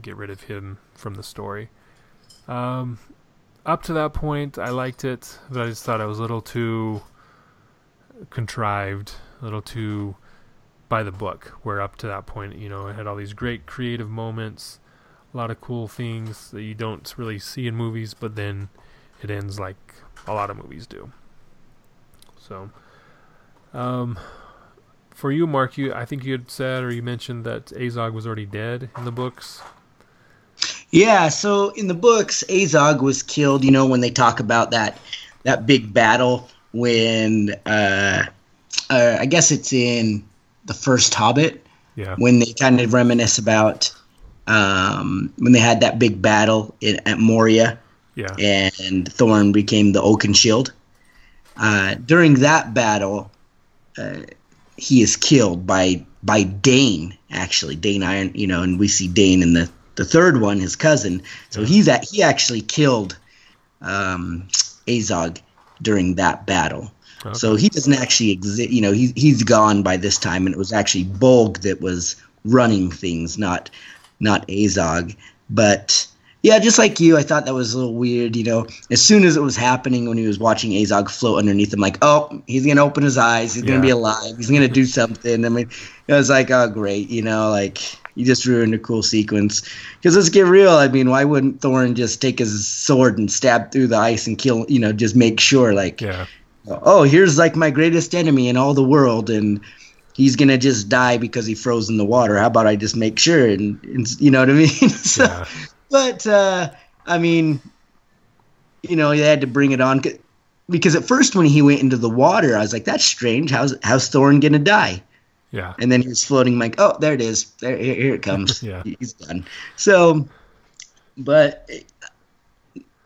get rid of him from the story. Um, up to that point, I liked it, but I just thought it was a little too contrived, a little too by the book, where up to that point, you know, it had all these great creative moments, a lot of cool things that you don't really see in movies, but then it ends like a lot of movies do. So, um, for you, Marc, you I think you had said or you mentioned that Azog was already dead in the books. Yeah, so in the books, Azog was killed. You know when they talk about that that big battle when uh, uh, I guess it's in the first Hobbit. Yeah. When they kind of reminisce about um, when they had that big battle in, at Moria. Yeah. And Thorin became the Oakenshield. Uh, during that battle, uh, he is killed by by Dain. Actually, Dain Iron. You know, and we see Dain in the the third one, his cousin. So he's that he actually killed um, Azog during that battle. Okay. So he doesn't actually exist. You know, he's he's gone by this time, and it was actually Bolg that was running things, not not Azog. But yeah, just like you, I thought that was a little weird. You know, as soon as it was happening when he was watching Azog float underneath him, like, oh, he's gonna open his eyes, he's yeah. gonna be alive, he's gonna do something. I mean, it was like, oh, great, you know, like you just ruined a cool sequence. Because let's get real. I mean, why wouldn't Thorin just take his sword and stab through the ice and kill? You know, just make sure, like, yeah. Oh, here's like my greatest enemy in all the world, and he's gonna just die because he froze in the water. How about I just make sure? And, and you know what I mean? *laughs* so, yeah. But uh, I mean, you know, they had to bring it on because at first when he went into the water, I was like, "That's strange. How's how's Thorin gonna die?" Yeah. And then he was floating like, "Oh, there it is. There, here, here it comes. *laughs* yeah. He's done." So, but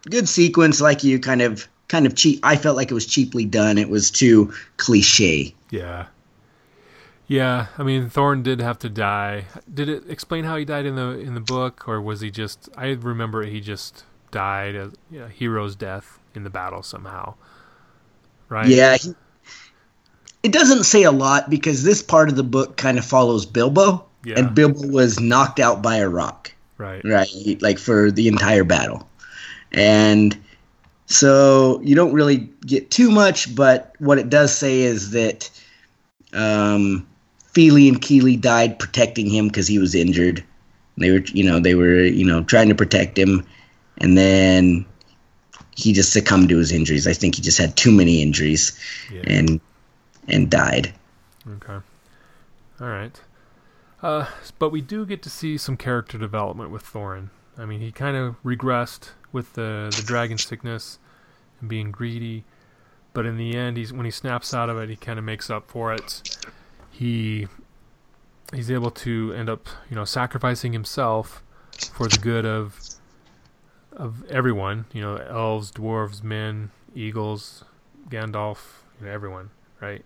good sequence, like you kind of kind of cheap. I felt like it was cheaply done. It was too cliche. Yeah. Yeah, I mean Thorn did have to die. Did it explain how he died in the in the book, or was he just? I remember he just died a you know, hero's death in the battle somehow. Right? Yeah. He, it doesn't say a lot because this part of the book kind of follows Bilbo, yeah. and Bilbo was knocked out by a rock. Right. Right. Like for the entire battle, and so you don't really get too much. But what it does say is that. Um, Fili and Kili died protecting him because he was injured. They were, you know, they were, you know, trying to protect him, and then he just succumbed to his injuries. I think he just had too many injuries, yeah. and and died. Okay. All right. Uh, but we do get to see some character development with Thorin. I mean, he kind of regressed with the the dragon sickness and being greedy, but in the end, he's when he snaps out of it, he kind of makes up for it. He he's able to end up you know sacrificing himself for the good of of everyone you know elves dwarves men eagles gandalf you know everyone right?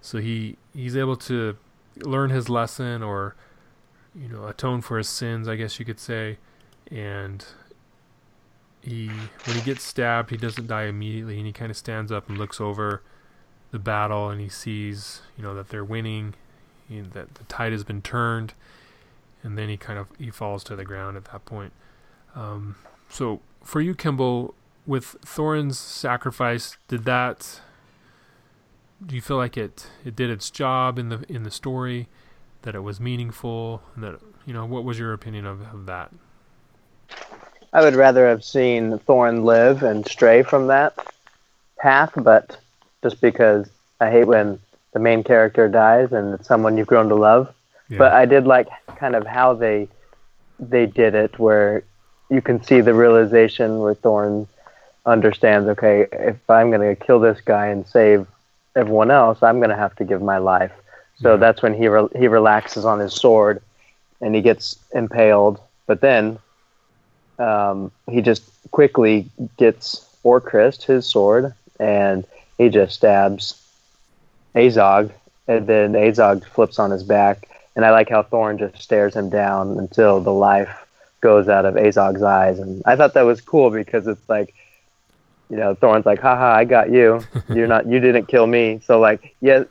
So he he's able to learn his lesson or you know atone for his sins i guess you could say and he when he gets stabbed he doesn't die immediately and he kind of stands up and looks over the battle and he sees you know that they're winning that the tide has been turned and then he kind of he falls to the ground at that point. Um, so for you Kimball with Thorin's sacrifice did that do you feel like it it did its job in the in the story that it was meaningful that you know what was your opinion of, of that I would rather have seen Thorn live and stray from that path but just because I hate when the main character dies and it's someone you've grown to love. Yeah. But I did like kind of how they they did it, where you can see the realization where Thorn understands, okay, if I'm going to kill this guy and save everyone else, I'm going to have to give my life. So yeah. that's when he re- he relaxes on his sword and he gets impaled. But then um, he just quickly gets Orcrist, his sword, and he just stabs Azog, and then Azog flips on his back. And I like how Thorn just stares him down until the life goes out of Azog's eyes. And I thought that was cool because it's like, you know, Thorn's like, haha, I got you. *laughs* You're not, you didn't kill me. So like, yes,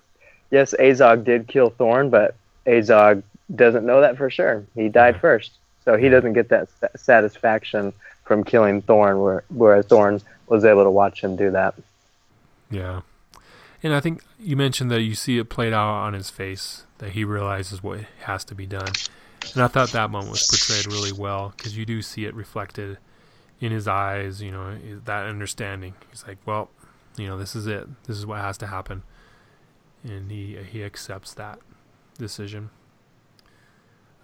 yes, Azog did kill Thorn, but Azog doesn't know that for sure. He died first. So he doesn't get that satisfaction from killing Thorin, whereas Thorn was able to watch him do that. Yeah. And I think you mentioned that you see it played out on his face that he realizes what has to be done. And I thought that moment was portrayed really well because you do see it reflected in his eyes. You know that understanding. He's like, well, you know, this is it. This is what has to happen, and he he accepts that decision.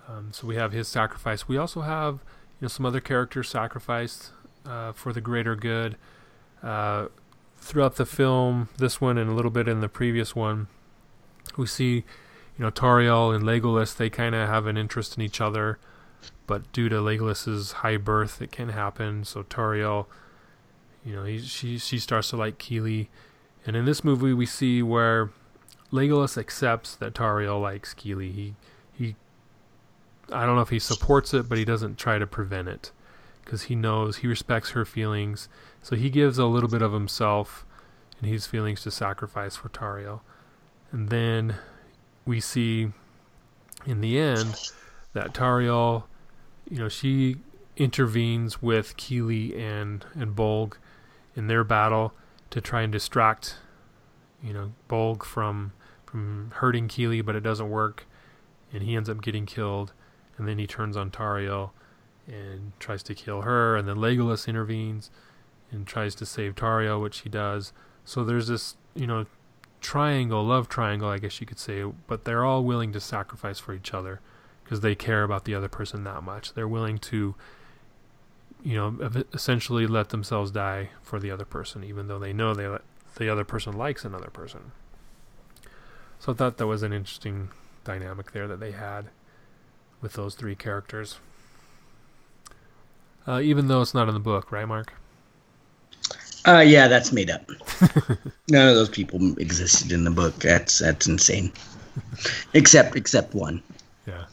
Um, so we have his sacrifice. We also have you know some other characters sacrificed uh, for the greater good. Uh, throughout the film, this one and a little bit in the previous one, we see, you know, Tauriel and Legolas. They kind of have an interest in each other, but due to Legolas's high birth, it can happen. So Tauriel, you know, he, she she starts to like Kili, and in this movie, we see where Legolas accepts that Tauriel likes. He he I don't know if he supports it, but he doesn't try to prevent it because he knows he respects her feelings. So he gives a little bit of himself and his feelings to sacrifice for Tauriel. And then we see in the end that Tauriel, you know, she intervenes with Kili and and Bolg in their battle to try and distract, you know, Bolg from from hurting Kili, but it doesn't work, and he ends up getting killed. And then he turns on Tauriel and tries to kill her, and then Legolas intervenes and tries to save Tauriel, which he does. So there's this, you know, triangle, love triangle, I guess you could say, but they're all willing to sacrifice for each other because they care about the other person that much. They're willing to, you know, essentially let themselves die for the other person, even though they know they the other person likes another person. So I thought that was an interesting dynamic there that they had with those three characters. Uh, even though it's not in the book, right, Marc? Uh, yeah, that's made up. *laughs* None of those people existed in the book. That's that's insane. except except one. Yeah.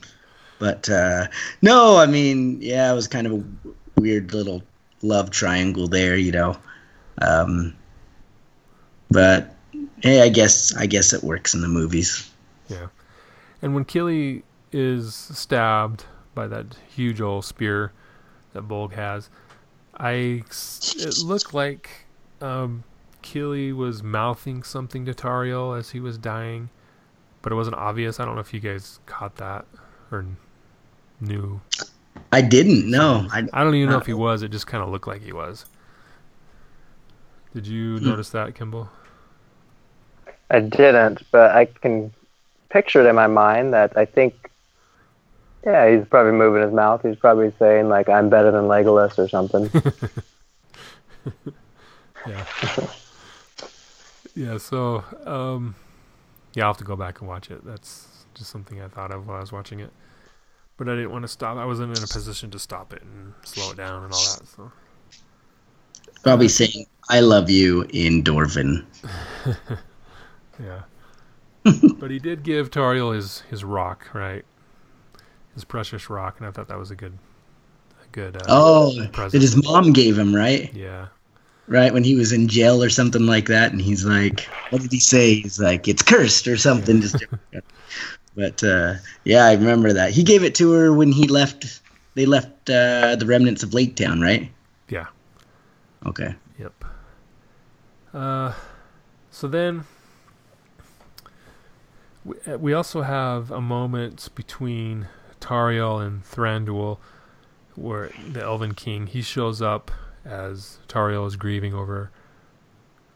But uh, no, I mean, yeah, it was kind of a weird little love triangle there, you know. Um, but hey, I guess I guess it works in the movies. Yeah. And when Kili is stabbed by that huge old spear that Bolg has, I it looked like um, Kili was mouthing something to Tauriel as he was dying, but it wasn't obvious. I don't know if you guys caught that or knew. I didn't know. I, I don't even know if he was. It just kind of looked like he was. Did you hmm. notice that, Kimball? I didn't, but I can picture it in my mind that I think yeah, he's probably moving his mouth. He's probably saying like, "I'm better than Legolas" or something. *laughs* *laughs* yeah. yeah. So, um, yeah, I'll have to go back and watch it. That's just something I thought of while I was watching it, but I didn't want to stop. I wasn't in a position to stop it and slow it down and all that. So, probably saying "I love you" in Dwarven. *laughs* yeah. but he did give Tauriel his his rock, right? His precious rock, and I thought that was a good, a good. Uh, oh, that his mom gave him, right? Yeah. Right when he was in jail or something like that, and he's like, "What did he say?" He's like, "It's cursed" or something. Just, *laughs* but uh, yeah, I remember that he gave it to her when he left. They left uh, the remnants of Lake Town, right? Yeah. Okay. Yep. Uh, so then we, we also have a moment between Tauriel and Thranduil, where the Elven King he shows up as Tauriel is grieving over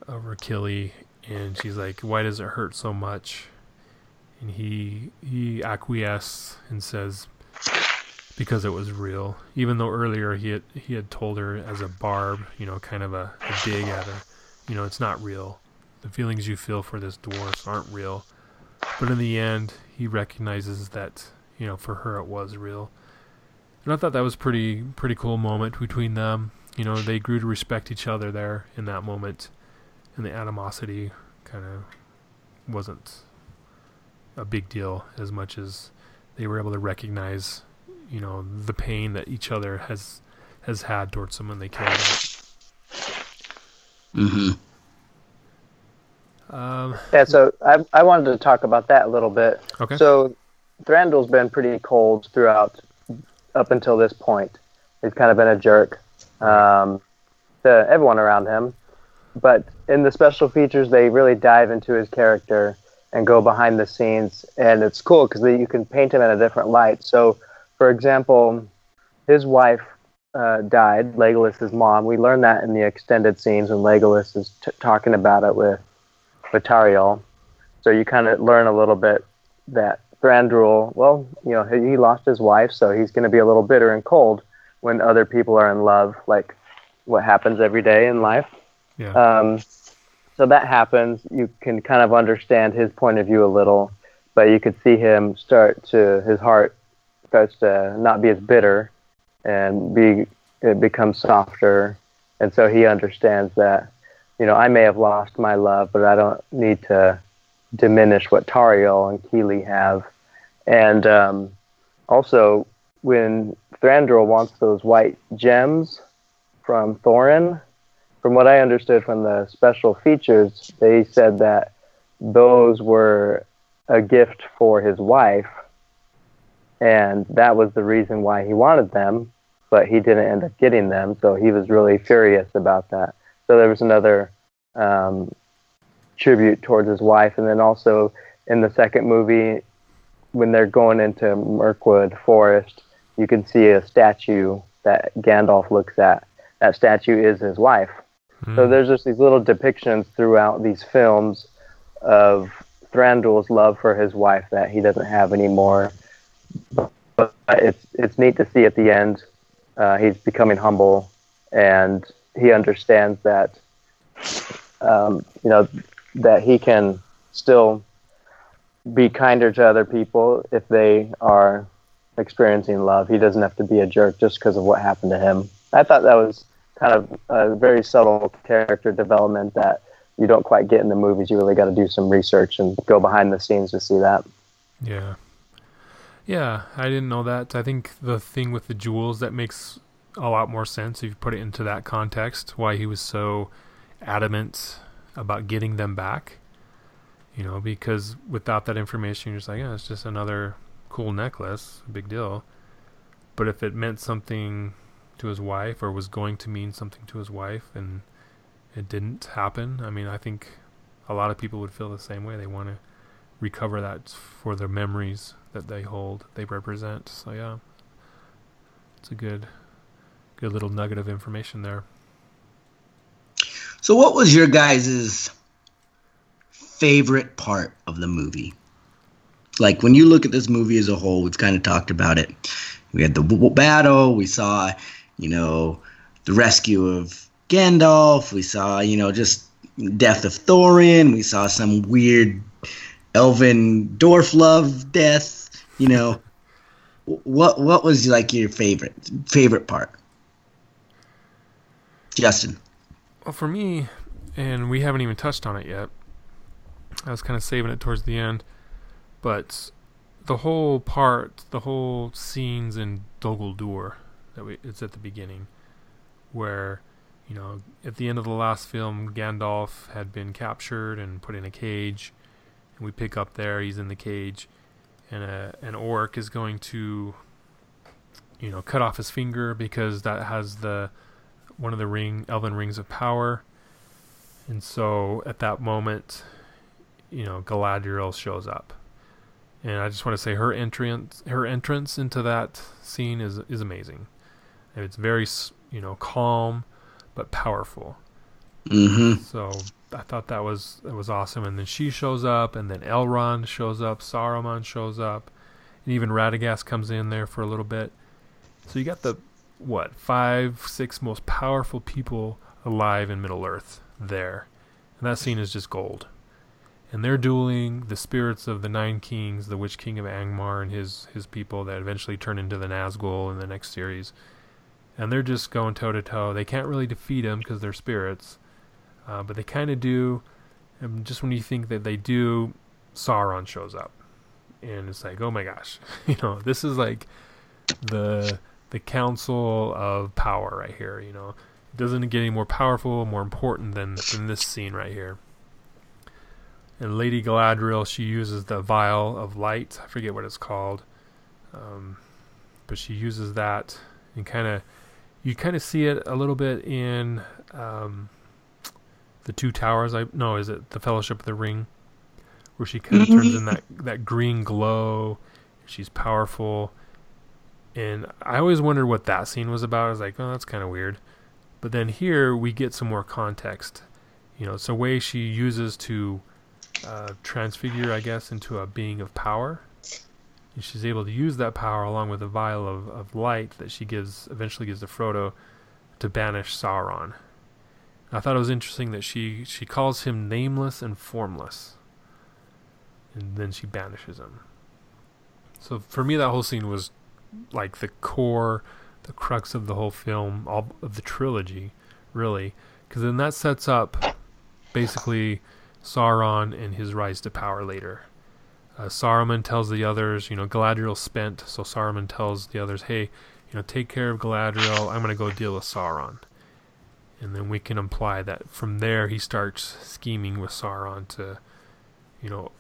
over Kili, and she's like, "Why does it hurt so much?" And he he acquiesces and says, "Because it was real." Even though earlier he had he had told her as a barb, you know, kind of a, a dig at her, you know, it's not real. The feelings you feel for this dwarf aren't real. But in the end, he recognizes that you know, for her it was real. And I thought that was pretty pretty cool moment between them. You know, they grew to respect each other there in that moment, and the animosity kind of wasn't a big deal as much as they were able to recognize, you know, the pain that each other has has had towards someone they care about. Mm-hmm. Um, yeah, so I I wanted to talk about that a little bit. Okay. So Thranduil's been pretty cold throughout up until this point. He's kind of been a jerk um, to everyone around him. But in the special features, they really dive into his character and go behind the scenes, and it's cool because you can paint him in a different light. So for example, his wife uh, died, Legolas's mom. We learn that in the extended scenes when Legolas is t- talking about it with with Tauriel. So you kind of learn a little bit that Thranduil, well, you know, he, he lost his wife, so he's going to be a little bitter and cold when other people are in love, like what happens every day in life. Yeah. Um, so that happens. You can kind of understand his point of view a little, but you could see him start to his heart starts to not be as bitter and be it becomes softer, and so he understands that you know I may have lost my love, but I don't need to diminish what Tauriel and Kili have, and um, also when Thranduil wants those white gems from Thorin, from what I understood from the special features, they said that those were a gift for his wife, and that was the reason why he wanted them, but he didn't end up getting them, so he was really furious about that. So there was another um, tribute towards his wife, and then also in the second movie, when they're going into Mirkwood Forest, you can see a statue that Gandalf looks at. That statue is his wife. Mm. So there's just these little depictions throughout these films of Thranduil's love for his wife that he doesn't have anymore. But it's it's neat to see at the end uh, he's becoming humble and he understands that um, you know that he can still be kinder to other people if they are experiencing love. He doesn't have to be a jerk just because of what happened to him. I thought that was kind of a very subtle character development that you don't quite get in the movies. You really got to do some research and go behind the scenes to see that. Yeah. Yeah, I didn't know that. I think the thing with the jewels that makes a lot more sense if you put it into that context, why he was so adamant about getting them back. You know, because without that information, you're just like, yeah, it's just another cool necklace, big deal. But if it meant something to his wife or was going to mean something to his wife and it didn't happen, I mean, I think a lot of people would feel the same way. They want to recover that for their memories that they hold, they represent. So yeah, it's a good, good little nugget of information there. So, what was your guys's favorite part of the movie? like when you look at this movie as a whole, we've kind of talked about it. We had the w- battle. We saw, you know, the rescue of Gandalf. We saw, you know, just death of Thorin. We saw some weird elven dwarf love death. You know, what what was like your favorite favorite part, Justin? Well, for me, and we haven't even touched on it yet. I was kind of saving it towards the end. But the whole part, the whole scenes in Dol Guldur, that we, it's at the beginning, where you know at the end of the last film, Gandalf had been captured and put in a cage, and we pick up there. He's in the cage, and a, an orc is going to, you know, cut off his finger because that has the one of the ring elven rings of power. And so at that moment, you know, Galadriel shows up and I just want to say her entrance, her entrance into that scene is is amazing. And it's very you know calm, but powerful. Mm-hmm. So I thought that was that was awesome. And then she shows up, and then Elrond shows up, Saruman shows up, and even Radagast comes in there for a little bit. So you got the what five, six most powerful people alive in Middle Earth there, and that scene is just gold. And they're dueling the spirits of the Nine Kings, the Witch King of Angmar and his his people that eventually turn into the Nazgul in the next series, and they're just going toe to toe. They can't really defeat them because they're spirits, uh, but they kind of do. And just when you think that they do, Sauron shows up, and it's like, oh my gosh, *laughs* you know, this is like the the council of power right here. You know, it doesn't get any more powerful, more important than than this scene right here. And Lady Galadriel, she uses the vial of light. I forget what it's called, um, but she uses that and kind of you kind of see it a little bit in um, the Two Towers. I no, is it the Fellowship of the Ring, where she kind of turns in *laughs* that that green glow. She's powerful, And I always wondered what that scene was about. I was like, oh, that's kind of weird. But then here we get some more context. You know, it's a way she uses to uh, transfigure, I guess, into a being of power. And she's able to use that power along with a vial of, of light that she gives eventually gives to Frodo to banish Sauron. I thought it was interesting that she, she calls him nameless and formless. And then she banishes him. So for me, that whole scene was like the core, the crux of the whole film, all of the trilogy, really. Because then that sets up basically Sauron and his rise to power later. Uh, Saruman tells the others, you know, Galadriel's spent, so Saruman tells the others, hey, you know, take care of Galadriel. I'm to go deal with Sauron. And then we can imply that from there he starts scheming with Sauron to, you know,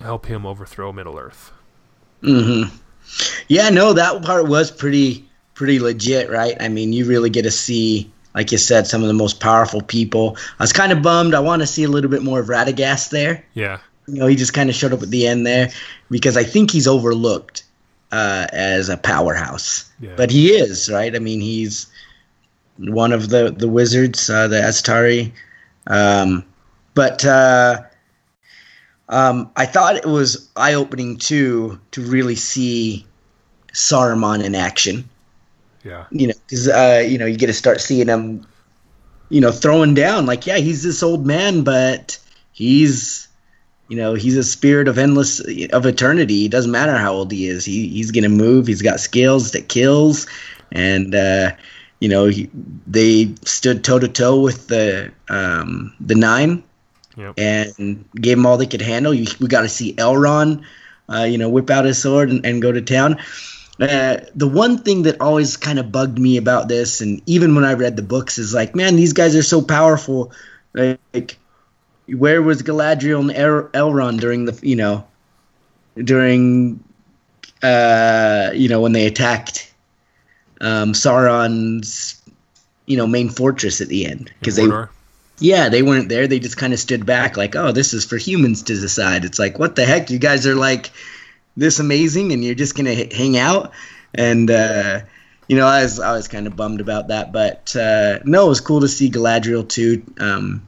help him overthrow Middle Earth. Mm-hmm. Yeah, no, that part was pretty pretty legit, right? I mean, you really get to see, like you said, some of the most powerful people. I was kind of bummed. I want to see a little bit more of Radagast there. Yeah. You know, he just kind of showed up at the end there because I think he's overlooked uh, as a powerhouse. Yeah. But he is, right? I mean, he's one of the the wizards, uh, the Istari. Um, but uh, um, I thought it was eye opening too to really see Saruman in action. Yeah. You know, because uh, you know you get to start seeing him, you know, throwing down like, yeah, he's this old man, but he's, you know, he's a spirit of endless of eternity. It doesn't matter how old he is. He he's gonna move. He's got skills that kills, and uh, you know, he, they stood toe to toe with the um, the nine yep. and gave them all they could handle. You, we got to see Elrond, uh, you know, whip out his sword and, and go to town. Uh, the one thing that always kind of bugged me about this, and even when I read the books, is like, man, these guys are so powerful. Like, where was Galadriel and El- Elrond during the, you know, during, uh, you know, when they attacked um, Sauron's, you know, main fortress at the end because they yeah, they weren't there. They just kind of stood back, like, oh, this is for humans to decide. It's like, what the heck? You guys are like this amazing, and you're just gonna h- hang out. And uh, you know, I was I was kind of bummed about that, but uh, no, it was cool to see Galadriel too. Um,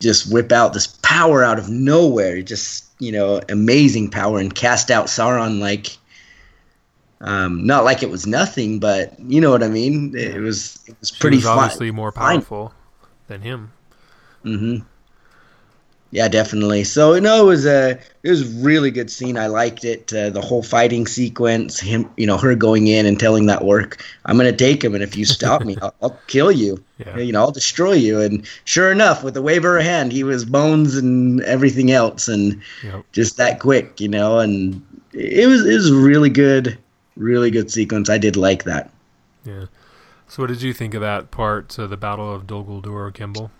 just whip out this power out of nowhere, just you know, amazing power, and cast out Sauron like. Um, not like it was nothing, but you know what I mean. It was it was pretty. She was obviously more powerful. Than him. Mm-hmm. Yeah, definitely. So no, it was a it was a really good scene. I liked it. Uh, the whole fighting sequence, him, you know, her going in and telling that work, I'm gonna take him, and if you stop me, *laughs* I'll, I'll, kill you. Yeah. You know, I'll destroy you. And sure enough, with a wave of her hand, he was bones and everything else, and yep. just that quick, you know. And it was it was really good, really good sequence. I did like that. Yeah. So, what did you think of that part, to the Battle of Dol Guldur, Kimball?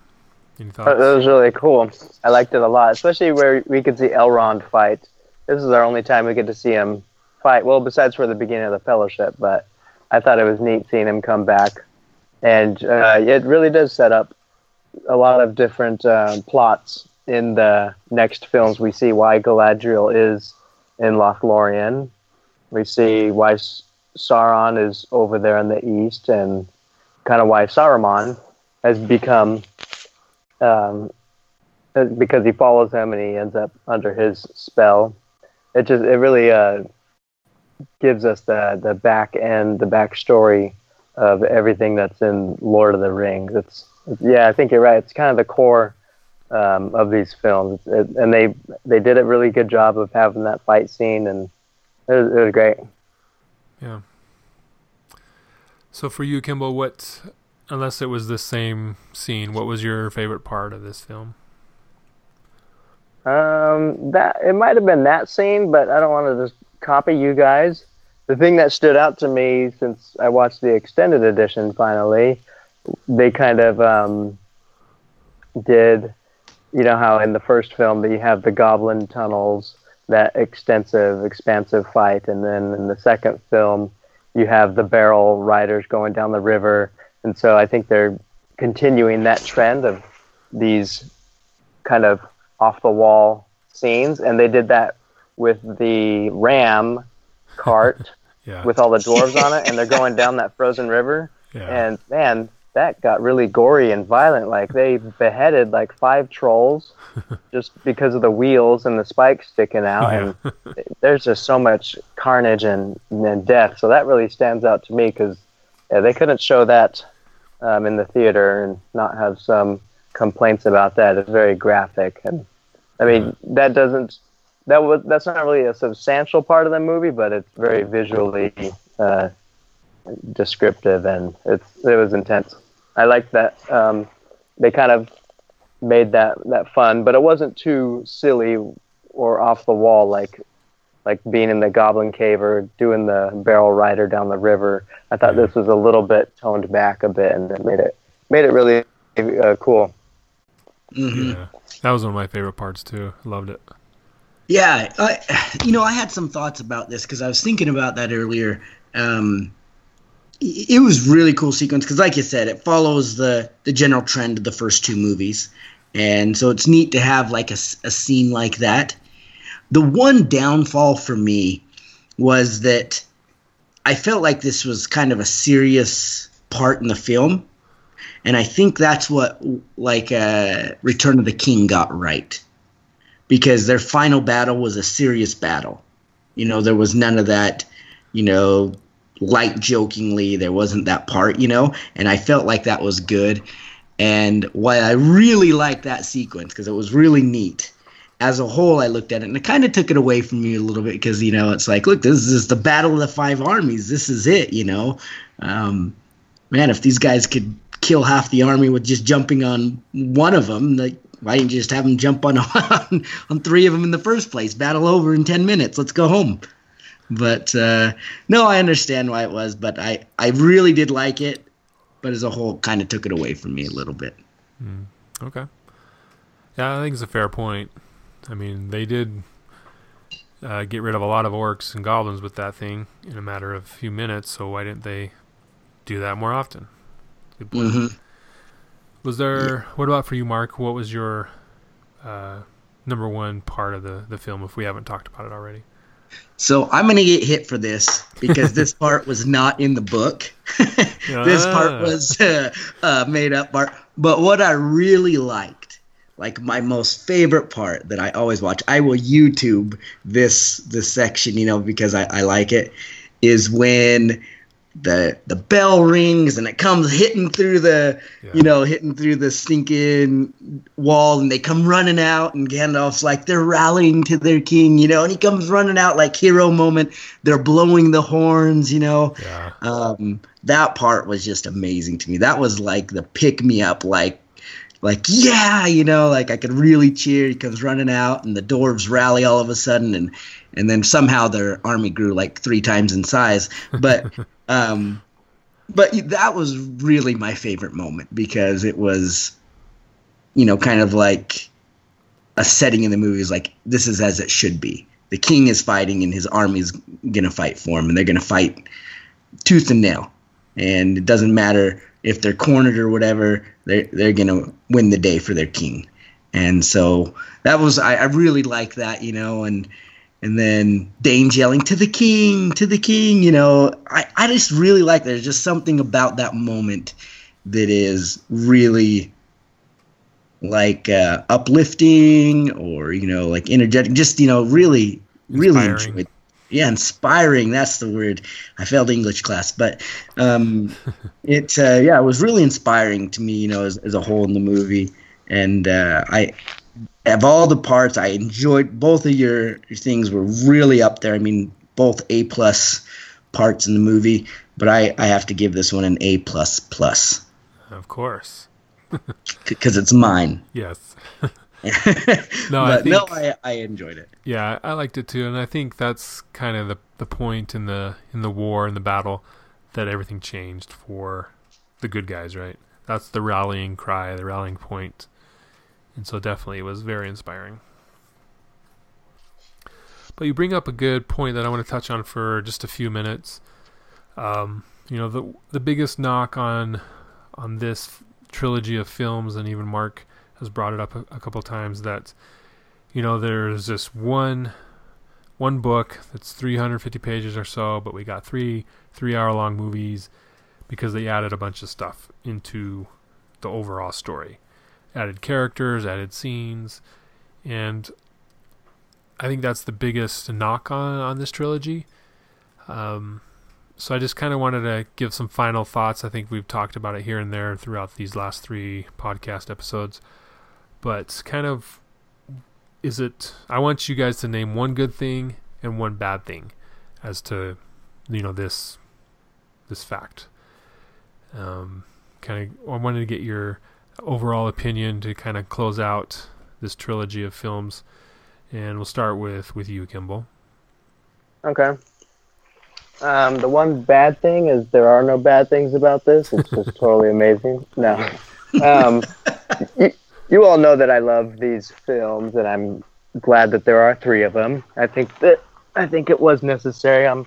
Any thoughts? That was really cool. I liked it a lot, especially where we could see Elrond fight. This is our only time we get to see him fight. Well, besides for the beginning of the Fellowship, but I thought it was neat seeing him come back, and uh, it really does set up a lot of different uh, plots in the next films. We see why Galadriel is in Lothlorien. We see why Sauron is over there in the east, and kind of why Saruman has become, um, because he follows him and he ends up under his spell. It just it really uh, gives us the the back end, the backstory of everything that's in Lord of the Rings. It's yeah, I think you're right. It's kind of the core um, of these films, it, and they they did a really good job of having that fight scene, and it was, it was great. Yeah. So for you, Kimball, what, unless it was the same scene, what was your favorite part of this film? Um, that it might have been that scene, but I don't want to just copy you guys. The thing that stood out to me since I watched the extended edition finally, they kind of um, did, you know how in the first film that you have the goblin tunnels, that extensive, expansive fight, and then in the second film you have the barrel riders going down the river, and so I think they're continuing that trend of these kind of off the wall scenes, and they did that with the ram cart *laughs* yeah. with all the dwarves on it, and they're *laughs* going down that frozen river. Yeah. And man, that got really gory and violent. Like they beheaded like five trolls *laughs* just because of the wheels and the spikes sticking out. Yeah. And there's just so much carnage and, and death. So that really stands out to me because yeah, they couldn't show that um, in the theater and not have some complaints about that. It's very graphic, and I mean that doesn't that was that's not really a substantial part of the movie, but it's very visually uh, descriptive and it's it was intense. I liked that um, they kind of made that that fun, but it wasn't too silly or off the wall like like being in the Goblin Cave or doing the barrel rider down the river. I thought this was a little bit toned back a bit, and it made it made it really uh, cool. Mm-hmm. Yeah, that was one of my favorite parts too. I loved it. Yeah, I, you know, I had some thoughts about this because I was thinking about that earlier. Um, it was really cool sequence because, like you said, it follows the the general trend of the first two movies, and so it's neat to have like a, a scene like that. The one downfall for me was that I felt like this was kind of a serious part in the film, and I think that's what like uh, Return of the King got right because their final battle was a serious battle. You know, there was none of that, you know, light jokingly. There wasn't that part, you know, and I felt like that was good. And why I really liked that sequence because it was really neat. As a whole, I looked at it and it kind of took it away from me a little bit because you know it's like, look, this is the battle of the five armies. This is it, you know. Um, man, if these guys could kill half the army with just jumping on one of them, like why didn't you just have them jump on, *laughs* on on three of them in the first place? Battle over in ten minutes. Let's go home. But uh, no, I understand why it was, but I I really did like it, but as a whole, kind of took it away from me a little bit. Mm, okay. Yeah, I think it's a fair point. I mean, they did uh, get rid of a lot of orcs and goblins with that thing in a matter of a few minutes. So why didn't they do that more often? Mm-hmm. Was there? What about for you, Mark? What was your uh, number one part of the the film? If we haven't talked about it already. So I'm gonna get hit for this because this *laughs* part was not in the book. *laughs* this part ah. was uh, *laughs* uh, made up part. But what I really liked, like my most favorite part that I always watch, I will YouTube this this section, you know, because I, I like it, is when the the bell rings and it comes hitting through the yeah. you know hitting through the stinking wall and they come running out and Gandalf's like they're rallying to their king you know and he comes running out like hero moment. They're blowing the horns you know. Yeah. um, that part was just amazing to me. That was like the pick me up like like yeah you know like I could really cheer. He comes running out and the dwarves rally all of a sudden and and then somehow their army grew like three times in size. But *laughs* Um, but that was really my favorite moment because it was, you know, kind of like a setting in the movie is like this is as it should be. The king is fighting and his army's gonna fight for him, and they're gonna fight tooth and nail. And it doesn't matter if they're cornered or whatever, they're they're gonna win the day for their king. And so that was I, I really like that, you know, and and then Dain's yelling to the king, to the king. You know, I, I just really like. That. There's just something about that moment that is really like uh, uplifting or you know like energetic. Just you know, really, really enjoyed. Yeah, inspiring. That's the word. I failed English class, but um, *laughs* it uh, yeah, it was really inspiring to me. You know, as, as a whole in the movie, and uh, I of all the parts, I enjoyed both of your, your things were really up there. I mean, both A plus parts in the movie, but I, I have to give this one an A plus plus. Of course, because it's mine. Yes. *laughs* no, I think, no, I, I enjoyed it. Yeah, I liked it too, and I think that's kind of the the point in the in the war and the battle that everything changed for the good guys, right? That's the rallying cry, the rallying point and so definitely it was very inspiring. But you bring up a good point that I want to touch on for just a few minutes. Um, you know, the the biggest knock on on this trilogy of films, and even Mark has brought it up a, a couple times that you know there's this one one book that's 350 pages or so, but we got three three hour long movies because they added a bunch of stuff into the overall story, added characters, added scenes, and I think that's the biggest knock on on this trilogy. Um, so I just kind of wanted to give some final thoughts. I think we've talked about it here and there throughout these last three podcast episodes, but kind of is it? I want you guys to name one good thing and one bad thing as to you know this this fact. Um, kind of, I wanted to get your overall opinion to kind of close out this trilogy of films, and we'll start with with you, Kimball. Okay. Um, the one bad thing is there are no bad things about this. It's just *laughs* totally amazing. No. Um, you, you all know that I love these films, and I'm glad that there are three of them. I think that I think it was necessary. I'm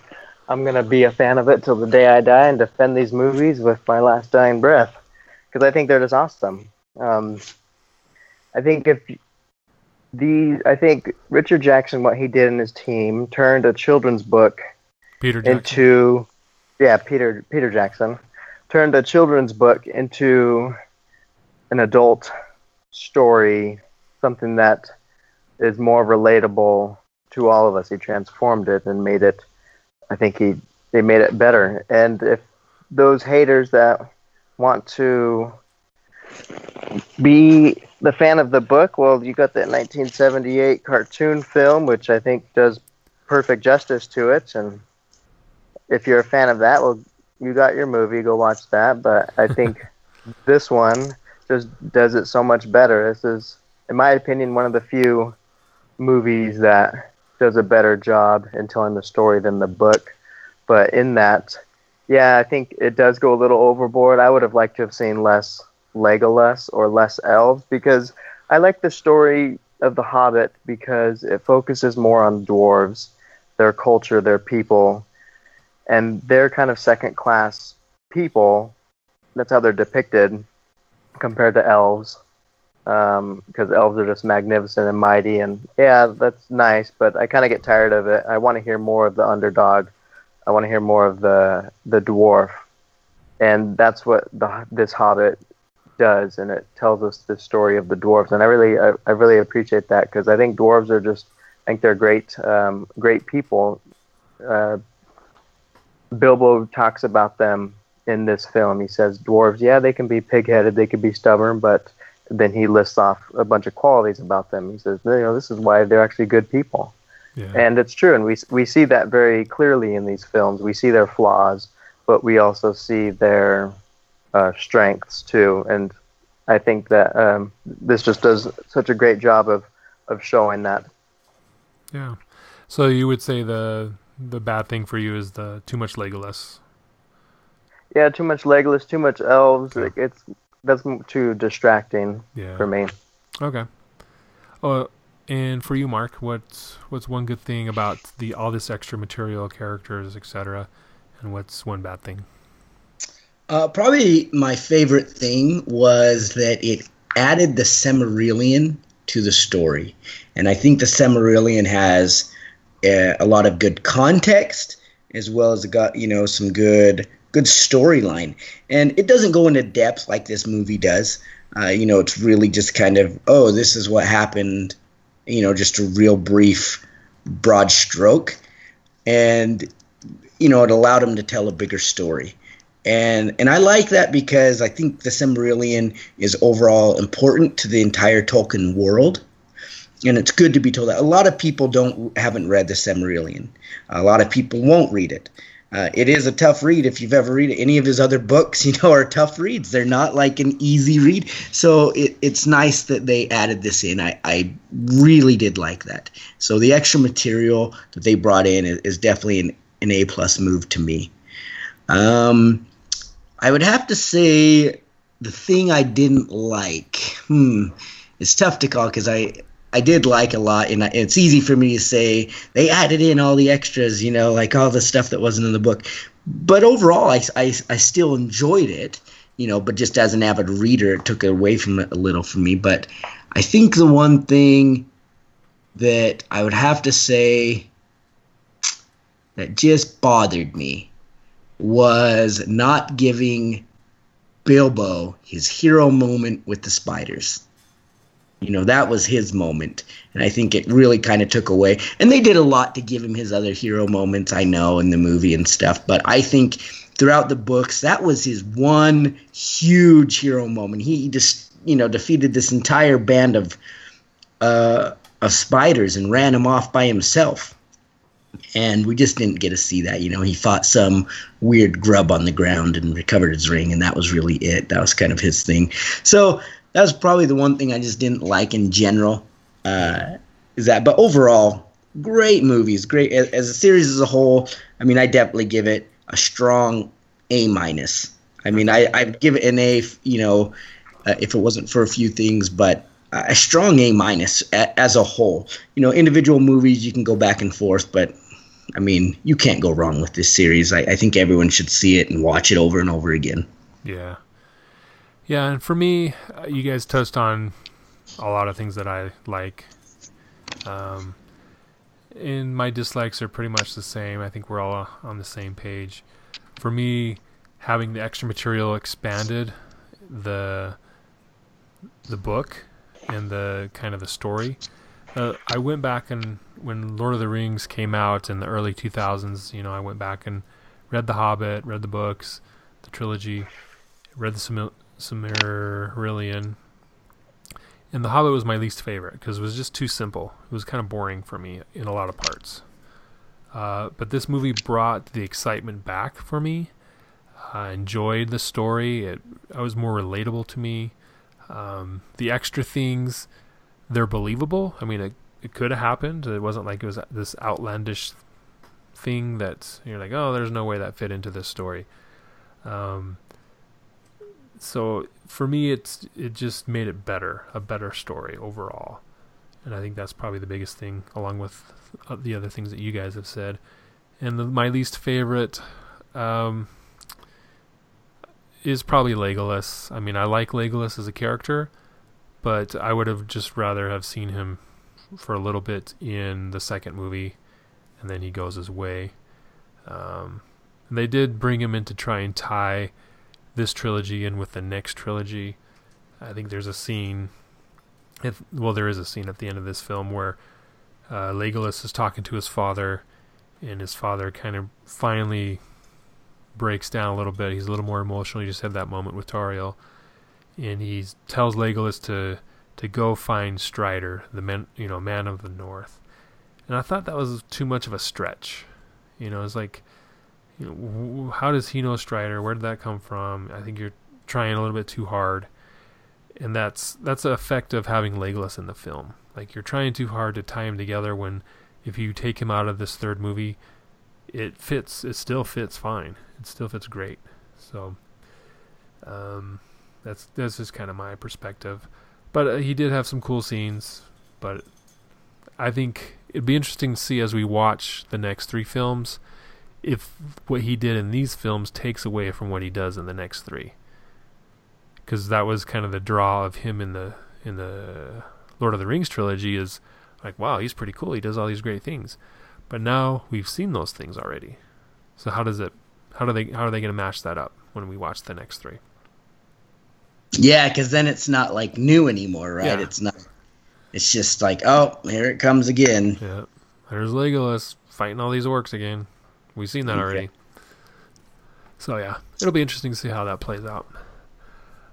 I'm gonna be a fan of it till the day I die and defend these movies with my last dying breath because I think they're just awesome. Um, I think if the I think Richard Jackson, what he did in his team, turned a children's book Peter Jackson. into yeah Peter Peter Jackson turned a children's book into an adult story, something that is more relatable to all of us. He transformed it and made it. I think he they made it better. And if those haters that want to be the fan of the book, well, you got that 1978 cartoon film, which I think does perfect justice to it, and if you're a fan of that, well, you got your movie. Go watch that. But I *laughs* think this one just does it so much better. This is, in my opinion, one of the few movies that does a better job in telling the story than the book. But in that, yeah, I think it does go a little overboard. I would have liked to have seen less Legolas or less elves because I like the story of The Hobbit because it focuses more on dwarves, their culture, their people, and they're kind of second class people. That's how they're depicted compared to elves, because um, elves are just magnificent and mighty. And yeah, that's nice, but I kind of get tired of it. I want to hear more of the underdog. I want to hear more of the the dwarf, and that's what the this Hobbit does, and it tells us the story of the dwarves. And I really I, I really appreciate that because I think dwarves are just I think they're great um, great people. Uh, Bilbo talks about them in this film. He says dwarves, yeah, they can be pig-headed, they can be stubborn, but then he lists off a bunch of qualities about them. He says, you know, this is why they're actually good people. Yeah. And it's true, and we we see that very clearly in these films. We see their flaws, but we also see their uh, strengths too. And I think that um, this just does such a great job of of showing that. Yeah. So you would say the the bad thing for you is the too much Legolas. Yeah, too much Legolas, too much elves. Okay. Like it's that's too distracting yeah. for me. Okay. Uh, and for you, Mark, what's what's one good thing about the all this extra material, characters, etc., and what's one bad thing? Uh, probably my favorite thing was that it added the Silmarillion to the story, and I think the Silmarillion has uh, a lot of good context as well as got you know some good good storyline and it doesn't go into depth like this movie does uh, you know it's really just kind of oh this is what happened you know just a real brief broad stroke and you know it allowed him to tell a bigger story and and I like that because I think the Silmarillion is overall important to the entire Tolkien world and it's good to be told that a lot of people don't haven't read the Silmarillion. A lot of people won't read it. Uh, it is a tough read if you've ever read any of his other books. *laughs* You know, are tough reads. They're not like an easy read. So it, it's nice that they added this in. I, I really did like that. So the extra material that they brought in is, is definitely an, an A plus move to me. Um, I would have to say the thing I didn't like. Hmm, it's tough to call because I I did like a lot, and it's easy for me to say they added in all the extras, you know, like all the stuff that wasn't in the book. But overall, I, I, I still enjoyed it, you know, but just as an avid reader, it took away from it a little from me. But I think the one thing that I would have to say that just bothered me was not giving Bilbo his hero moment with the spiders. You know, that was his moment. And I think it really kind of took away. And they did a lot to give him his other hero moments, I know, in the movie and stuff. But I think throughout the books, that was his one huge hero moment. He just, you know, defeated this entire band of uh, of spiders and ran him off by himself. And we just didn't get to see that. You know, he fought some weird grub on the ground and recovered his ring, and that was really it. That was kind of his thing. So that was probably the one thing I just didn't like in general. Uh, is that, but overall, great movies, great as, a series as a whole. I mean, I definitely give it a strong A minus. I mean, I I'd give it an A, you know, uh, if it wasn't for a few things, but a strong A minus as a whole. You know, individual movies you can go back and forth, but I mean, you can't go wrong with this series. I, I think everyone should see it and watch it over and over again. Yeah, yeah, and for me, uh, you guys touched on a lot of things that I like. Um, and my dislikes are pretty much the same. I think we're all on the same page. For me, having the extra material expanded the the book and the kind of the story. Uh, I went back and when Lord of the Rings came out in the early 2000s, you know, I went back and read The Hobbit, read the books, the trilogy, read the Silmarillion. And The Hobbit was my least favorite because it was just too simple. It was kind of boring for me in a lot of parts. Uh, but this movie brought the excitement back for me. I enjoyed the story. It, it was more relatable to me. Um, the extra things, they're believable. I mean, it, it could have happened. It wasn't like it was this outlandish thing that you're like, oh, there's no way that fit into this story. Um, so for me, it's it just made it better, a better story overall, and I think that's probably the biggest thing, along with the other things that you guys have said. And the, my least favorite, um, is probably Legolas. I mean, I like Legolas as a character, but I would have just rather have seen him for a little bit in the second movie, and then he goes his way. Um, they did bring him in to try and tie this trilogy and with the next trilogy. I think there's a scene. If, well, there is a scene at the end of this film where uh, Legolas is talking to his father, and his father kind of finally breaks down a little bit. He's a little more emotional. He just had that moment with Tauriel, and he tells Legolas to to go find Strider, the man, you know, man of the North. And I thought that was too much of a stretch. You know, it's like, how does he know Strider? Where did that come from? I think you're trying a little bit too hard, and that's that's the effect of having Legolas in the film. Like you're trying too hard to tie him together when, if you take him out of this third movie, it fits. It still fits fine. It still fits great. So, um, that's that's just kind of my perspective. But uh, he did have some cool scenes. But I think it'd be interesting to see as we watch the next three films if what he did in these films takes away from what he does in the next three. Because that was kind of the draw of him in the in the Lord of the Rings trilogy is like, wow, he's pretty cool. He does all these great things. But now we've seen those things already. So how does it how do they how are they going to match that up when we watch the next three? Yeah, because then it's not like new anymore, right? Yeah. It's not. It's just like, oh, here it comes again. Yeah, there's Legolas fighting all these orcs again. We've seen that already. So yeah, it'll be interesting to see how that plays out.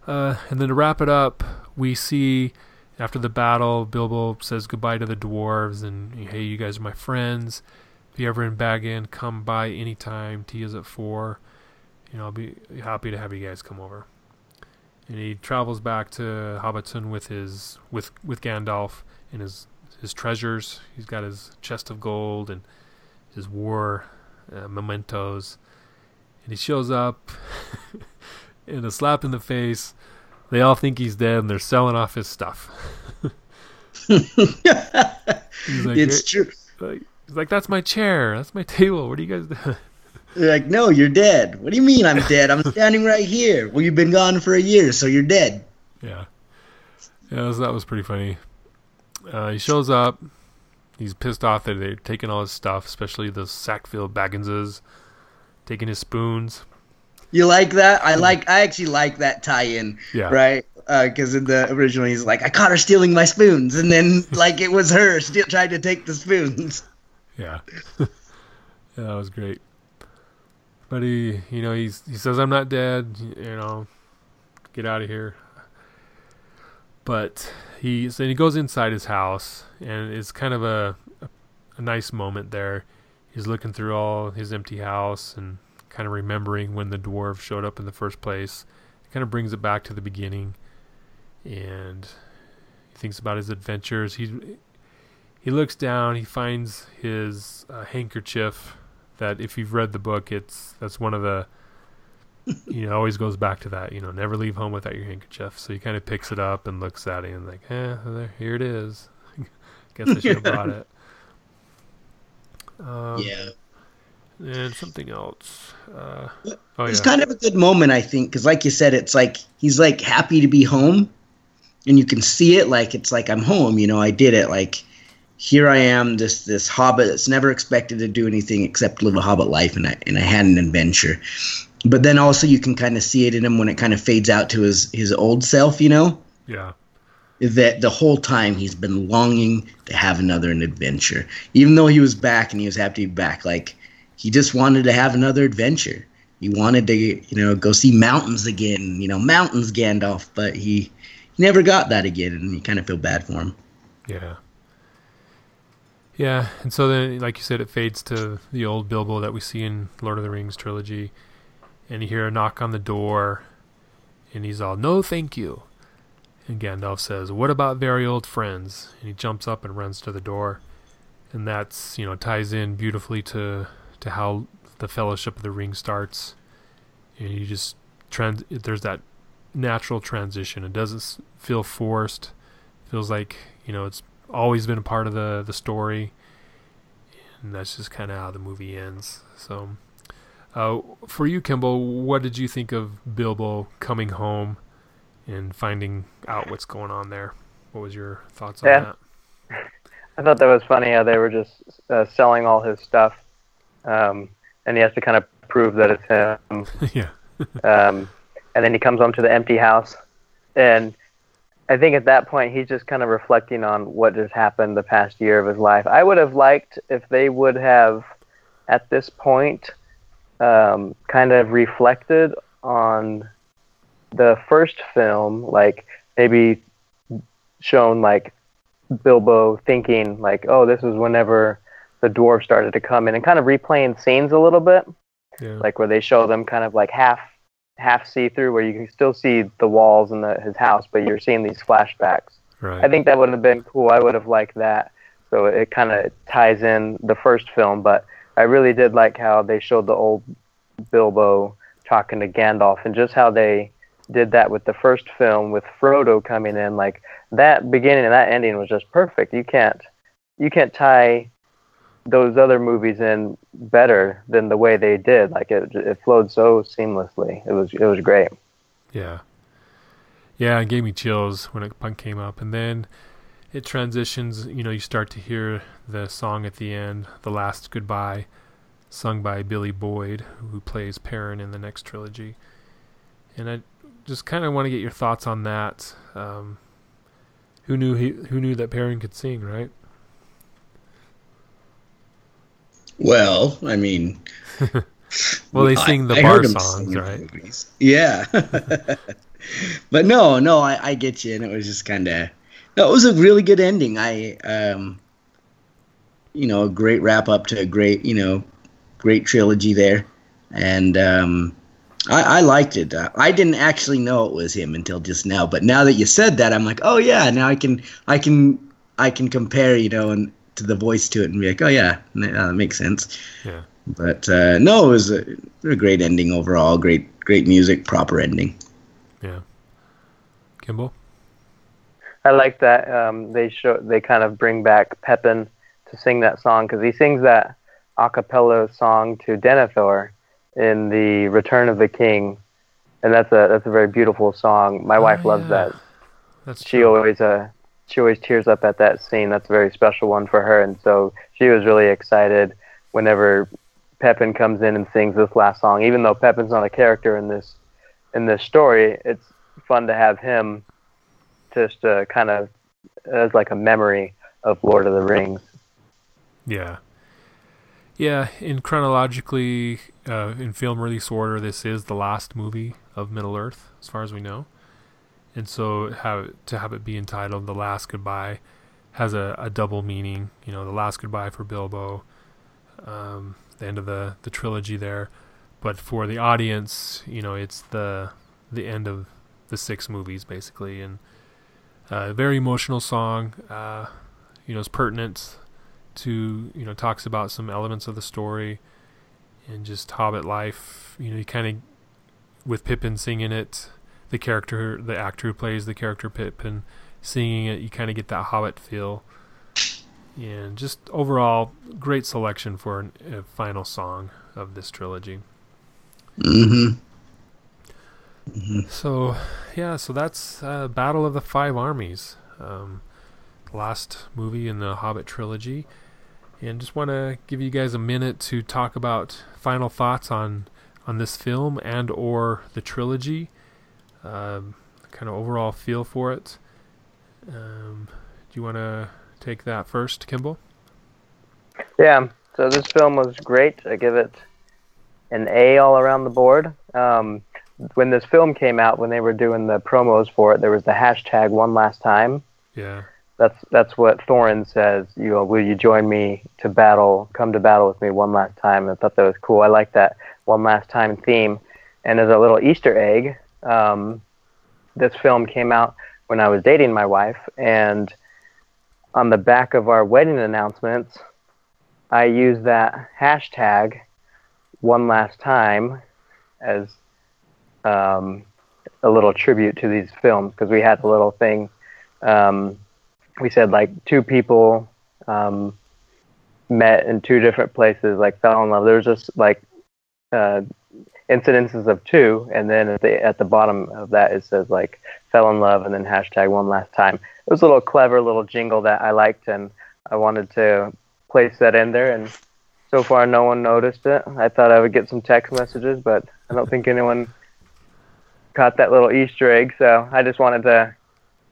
Uh, and then to wrap it up, we see after the battle, Bilbo says goodbye to the dwarves and hey, you guys are my friends. If you ever in Bag End, come by anytime. Tea is at four. You know, I'll be happy to have you guys come over. And he travels back to Hobbiton with his with with Gandalf and his his treasures. He's got his chest of gold and his war uh, mementos. And he shows up *laughs* in a slap in the face. They all think he's dead and they're selling off his stuff. *laughs* like, it's true. Like, He's like, "That's my chair. That's my *laughs* table. What are you guys doing?" They're like, "No, you're dead. What do you mean I'm dead? I'm standing right here. Well, you've been gone for a year, so you're dead." Yeah, yeah, that was, that was pretty funny. Uh, he shows up. He's pissed off that they're taking all his stuff, especially the Sackville Bagginses, taking his spoons. You like that? I like. I actually like that tie-in. Yeah. Right. Because uh, in the original, he's like, "I caught her stealing my spoons," and then *laughs* like it was her still trying to take the spoons. Yeah. *laughs* yeah, that was great. But he, you know, he's he says, "I'm not dead." You know, get out of here. But he so he goes inside his house, and it's kind of a, a a nice moment there. He's looking through all his empty house and kind of remembering when the dwarf showed up in the first place. It kind of brings it back to the beginning, and he thinks about his adventures. He he looks down. He finds his uh, handkerchief. That if you've read the book, it's that's one of the you know always goes back to that. You know, never leave home without your handkerchief. So he kind of picks it up and looks at it and like, eh, there, here it is. *laughs* Guess I should have *laughs* brought it. Um, yeah and something else. Uh, oh, it's yeah. kind of a good moment, I think, because like you said, it's like he's like happy to be home, and you can see it. Like it's like I'm home. You know, I did it. Like here I am, this this hobbit that's never expected to do anything except live a hobbit life, and I and I had an adventure. But then also you can kind of see it in him when it kind of fades out to his his old self. You know. Yeah that the whole time he's been longing to have another adventure. Even though he was back and he was happy to be back, like he just wanted to have another adventure. He wanted to, you know, go see mountains again, you know, mountains Gandalf, but he, he never got that again, and you kind of feel bad for him. Yeah. Yeah, and so then, like you said, it fades to the old Bilbo that we see in Lord of the Rings trilogy, and you hear a knock on the door, and he's all, "No, thank you." And Gandalf says, "What about very old friends?" And he jumps up and runs to the door, and that's you know ties in beautifully to to how the Fellowship of the Ring starts, and you just trans. There's that natural transition. It doesn't feel forced. Feels like you know it's always been a part of the the story, and that's just kind of how the movie ends. So, uh, for you, Kimball, what did you think of Bilbo coming home and finding out what's going on there? What was your thoughts on yeah. that? *laughs* I thought that was funny how they were just uh, selling all his stuff um, and he has to kind of prove that it's him. *laughs* yeah. *laughs* um, and then he comes home to the empty house, and I think at that point he's just kind of reflecting on what has happened the past year of his life. I would have liked if they would have, at this point, um, kind of reflected on the first film, like maybe shown like Bilbo thinking like, oh, this was whenever the dwarves started to come in and kind of replaying scenes a little bit, yeah. like where they show them kind of like half half see through, where you can still see the walls in the, his house, but you're seeing these flashbacks. Right. I think that would have been cool. I would have liked that. So it kind of ties in the first film, but I really did like how they showed the old Bilbo talking to Gandalf and just how they did that with the first film with Frodo coming in. Like that beginning and that ending was just perfect. You can't you can't tie those other movies in better than the way they did. Like it, it flowed so seamlessly. It was, it was great. Yeah, yeah, it gave me chills when it punk came up, and then it transitions. You know, you start to hear the song at the end, "The Last Goodbye," sung by Billy Boyd, who plays Pippin in the next trilogy. And I just kind of want to get your thoughts on that. Um, who knew he, who knew that Pippin could sing, right? Well, I mean, *laughs* well, they sing the I, bar I songs, right? Yeah, *laughs* but no, no, I, I get you, and it was just kind of no, it was a really good ending. I, um, you know, a great wrap up to a great, you know, great trilogy there, and um, I, I liked it. Uh, I didn't actually know it was him until just now, but now that you said that, I'm like, oh yeah, now I can, I can, I can compare, you know, and to the voice to it and be like, oh yeah, that makes sense. Yeah. But uh, no, it was a, a, great ending overall. Great, great music, proper ending. Yeah. Kimball. I like that um, they show they kind of bring back Pippin to sing that song because he sings that a cappella song to Denethor in the Return of the King, and that's a that's a very beautiful song. My oh, wife loves yeah. that. That's she true. always uh she always tears up at that scene. That's a very special one for her, and so she was really excited whenever Pippin comes in and sings this last song. Even though Pippin's not a character in this in this story, it's fun to have him just uh, kind of as like a memory of Lord of the Rings. Yeah. Yeah, in chronologically, uh, in film release order, this is the last movie of Middle Earth, as far as we know and so have to have it be entitled "The Last Goodbye" has a, a double meaning. You know, the last goodbye for Bilbo, um, the end of the the trilogy there, but for the audience, you know, it's the the end of the six movies basically, and uh, very emotional song. Uh, you know, it's pertinent to you know talks about some elements of the story and just Hobbit life. You know, you kind of with Pippin singing it the character, the actor who plays the character Pippin, singing it, you kind of get that Hobbit feel. And just overall, great selection for an, a final song of this trilogy. Mm-hmm. Mm-hmm. So, yeah, so that's uh, Battle of the Five Armies, um, last movie in the Hobbit trilogy. And just want to give you guys a minute to talk about final thoughts on on this film and or the trilogy um, kind of overall feel for it. Um, do you want to take that first, Kimball? Yeah. So this film was great. I give it an A all around the board. Um, when this film came out, when they were doing the promos for it, there was the hashtag one last time. Yeah. That's that's what Thorin says. You know, will you join me to battle? Come to battle with me one last time. I thought that was cool. I like that one last time theme. And as a little Easter egg, um, this film came out when I was dating my wife, and on the back of our wedding announcements, I used that hashtag one last time as um, a little tribute to these films because we had a little thing. Um, we said like two people um, met in two different places, like fell in love. There was just like uh, incidences of two, and then at the at the bottom of that it says like fell in love, and then hashtag one last time. It was a little clever little jingle that I liked, and I wanted to place that in there. And so far, no one noticed it. I thought I would get some text messages, but I don't think anyone caught that little Easter egg. So I just wanted to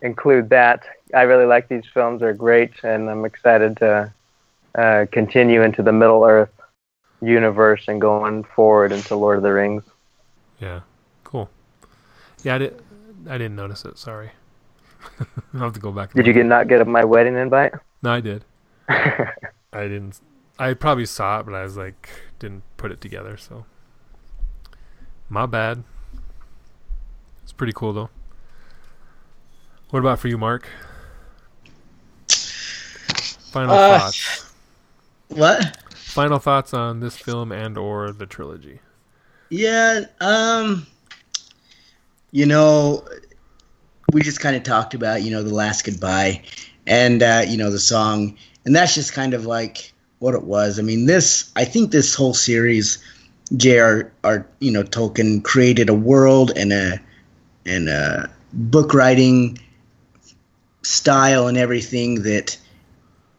include that. I really like these films; they're great, and I'm excited to uh, continue into the Middle Earth universe and going forward into Lord of the Rings. Yeah, cool. Yeah, I did. I didn't notice it. Sorry. *laughs* I'll have to go back. Did you get not get my wedding invite? No, I did. *laughs* I didn't. I probably saw it, but I was like, didn't put it together. So, my bad. It's pretty cool though. What about for you, Mark? Final uh, thoughts. What? final thoughts on this film and or the trilogy? Yeah, um you know, we just kind of talked about, you know, the last goodbye and uh, you know, the song and that's just kind of like what it was. I mean, this I think this whole series J.R. R, you know, Tolkien created a world and a and a book writing style and everything that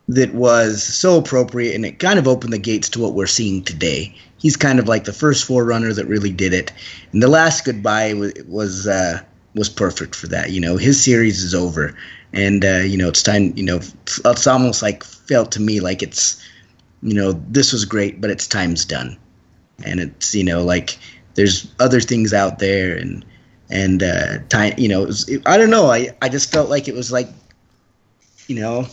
that was so appropriate and it kind of opened the gates to what we're seeing today. He's kind of like the first forerunner that really did it. And the last goodbye was was uh, was perfect for that. You know, his series is over, and uh, you know it's time. You know, it's almost like felt to me like it's, you know, this was great, but its time's done, and it's you know like there's other things out there and and uh, time. You know, it was, it, I don't know. I I just felt like it was like, you know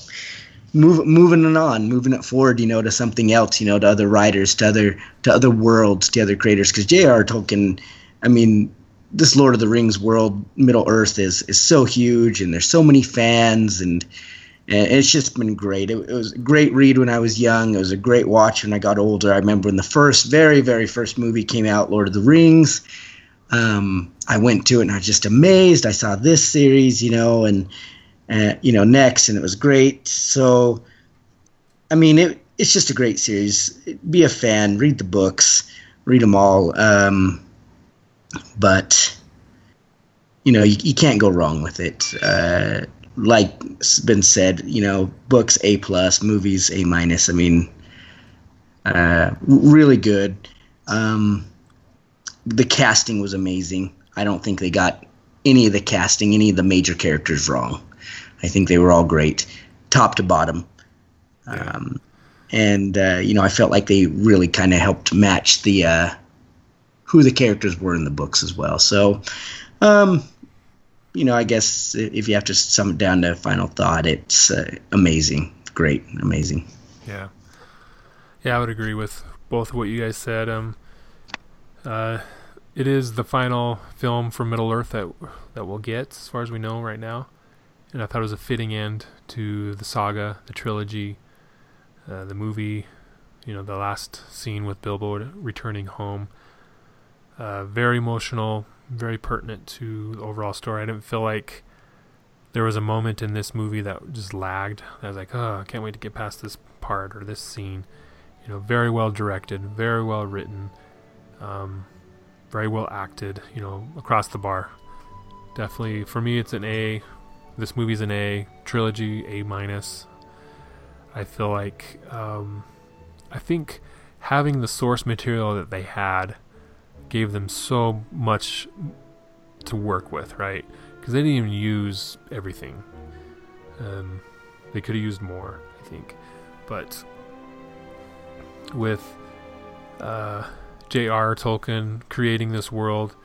move, moving it on, moving it forward, you know, to something else, you know, to other writers, to other to other worlds, to other creators. Because J.R. Tolkien, I mean, this Lord of the Rings world, Middle Earth is is so huge, and there's so many fans, and, and it's just been great. It, it, was a great read when I was young. It was a great watch when I got older. I remember when the first, very, very first movie came out, Lord of the Rings. Um, I went to it and I was just amazed. I saw this series, you know, and uh, you know, next, and it was great. So, I mean, it, it's just a great series. Be a fan, read the books, read them all. Um, but you know, you, you can't go wrong with it. Uh, like's been said, you know, books A plus, movies A minus. I mean, uh, really good. Um, the casting was amazing. I don't think they got any of the casting, any of the major characters wrong. I think they were all great, top to bottom. Um, and uh, you know, I felt like they really kind of helped match the uh, who the characters were in the books as well. So, um, you know, I guess if you have to sum it down to final thought, it's uh, amazing, great, amazing. Yeah, yeah, I would agree with both what you guys said. Um, uh, it is the final film from Middle Earth that that we'll get, as far as we know right now. And I thought it was a fitting end to the saga, the trilogy, uh, the movie. You know, the last scene with Bilbo returning home. Uh, very emotional, very pertinent to the overall story. I didn't feel like there was a moment in this movie that just lagged. I was like, oh, I can't wait to get past this part or this scene. You know, very well directed, very well written. Um, very well acted, you know, across the bar. Definitely, for me, it's an A. This movie's an A. Trilogy, A minus. I feel like, um, I think having the source material that they had gave them so much to work with, right? Because they didn't even use everything. Um, they could have used more, I think. But with uh, J.R. Tolkien creating this world,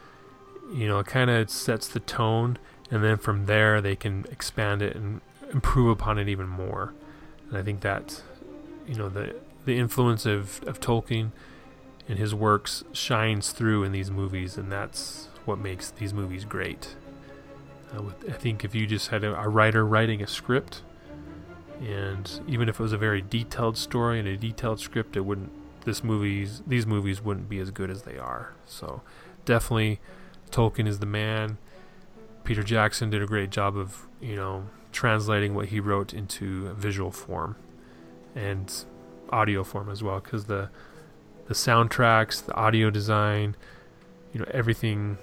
you know, it kind of sets the tone, and then from there they can expand it and improve upon it even more. And I think that, you know, the the influence of, of Tolkien and his works shines through in these movies, and that's what makes these movies great. I think if you just had a, a writer writing a script, and even if it was a very detailed story and a detailed script, it wouldn't this movies these movies wouldn't be as good as they are. So definitely Tolkien is the man. Peter Jackson did a great job of, you know, translating what he wrote into visual form and audio form as well cuz the the soundtracks, the audio design, you know, everything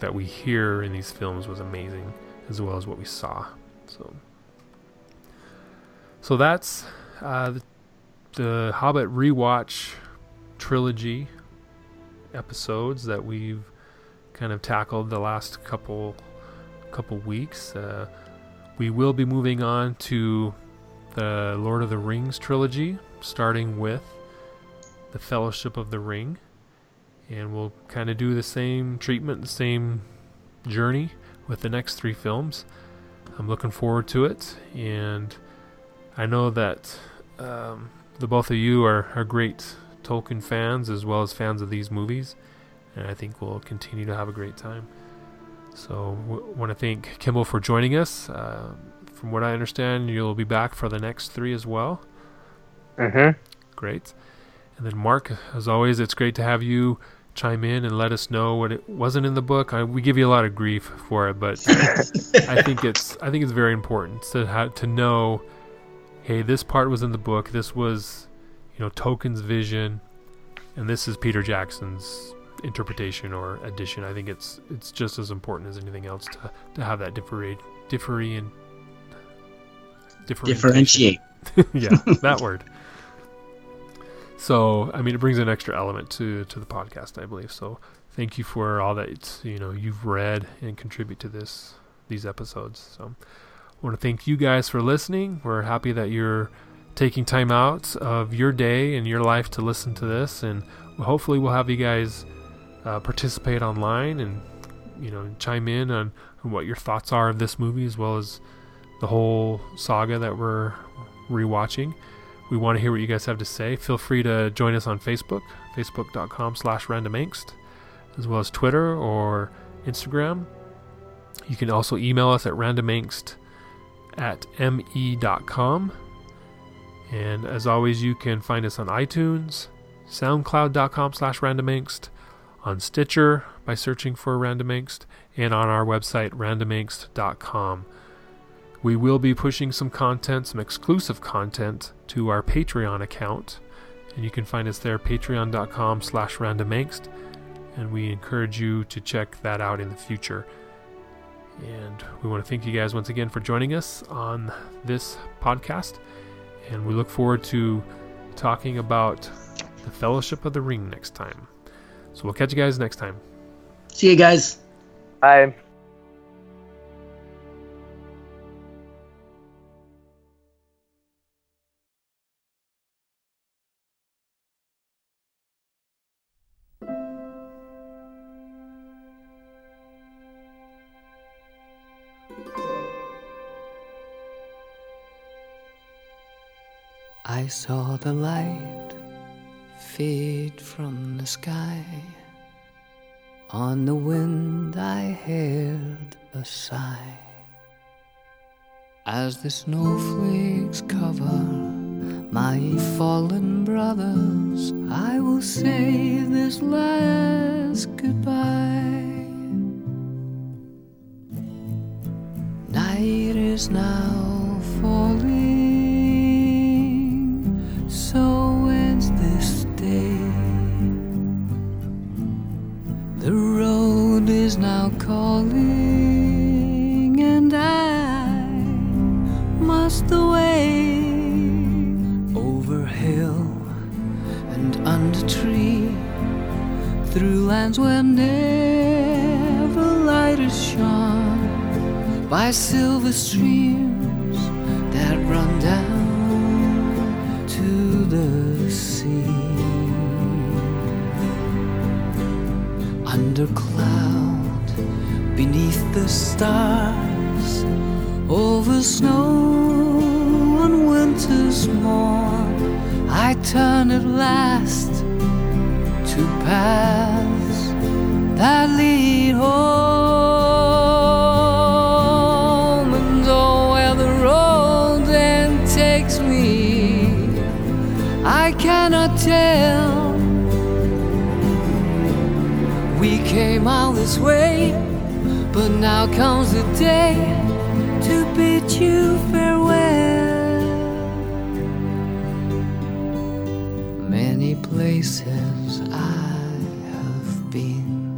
that we hear in these films was amazing as well as what we saw. So so that's uh, the the Hobbit rewatch trilogy episodes that we've kind of tackled the last couple couple weeks. Uh, we will be moving on to the Lord of the Rings trilogy, starting with the Fellowship of the Ring, and we'll kind of do the same treatment, the same journey with the next three films. I'm looking forward to it, and I know that um, the both of you are, are great Tolkien fans as well as fans of these movies, and I think we'll continue to have a great time. So, w- want to thank Kimball for joining us. Uh, from what I understand, you'll be back for the next three as well. Mm-hmm. Great. And then, Marc, as always, it's great to have you chime in and let us know what it wasn't in the book. I, we give you a lot of grief for it, but *laughs* I think it's I think it's very important to have to know hey, this part was in the book. This was, you know, Tolkien's vision, and this is Peter Jackson's interpretation or addition. I think it's it's just as important as anything else to, to have that differentiate differentiate *laughs* differentiate. yeah, that word. So, I mean, it brings an extra element to to the podcast, I believe. So, thank you for all that you know you've read and contribute to this these episodes. So. I want to thank you guys for listening. We're happy that you're taking time out of your day and your life to listen to this, and hopefully we'll have you guys uh, participate online and you know chime in on, what your thoughts are of this movie as well as the whole saga that we're rewatching. We want to hear what you guys have to say. Feel free to join us on Facebook, facebook.com slash randomangst, as well as Twitter or Instagram. You can also email us at randomangst at me.com. And as always, you can find us on iTunes, soundcloud.com slash randomangst, on Stitcher by searching for randomangst, and on our website, randomangst.com. We will be pushing some content, some exclusive content, to our Patreon account. And you can find us there, patreon.com slash randomangst. And we encourage you to check that out in the future. And we want to thank you guys once again for joining us on this podcast. And we look forward to talking about the Fellowship of the Ring next time. So we'll catch you guys next time. See you guys. Bye. Saw the light fade from the sky. On the wind I heard a sigh. As the snowflakes cover my fallen brothers, I will say this last goodbye. Night is now falling. Calling, and I must away over hill and under tree, through lands where never light is shone, by silver streams that run down to the sea. Under clouds beneath the stars, over snow on winter's morn. I turn at last to paths that lead home, and oh, where the road then takes me, I cannot tell. We came all this way but now comes the day to bid you farewell. Many places I have been,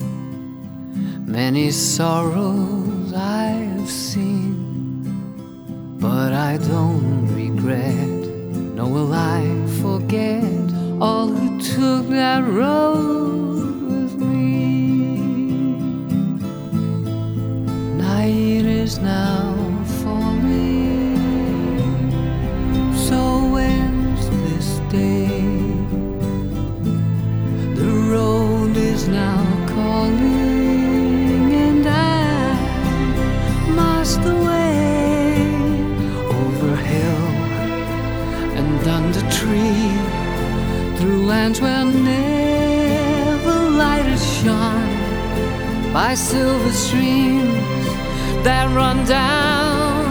many sorrows I have seen, but I don't regret, nor will I forget all who took that road lands where never light is shone by silver streams that run down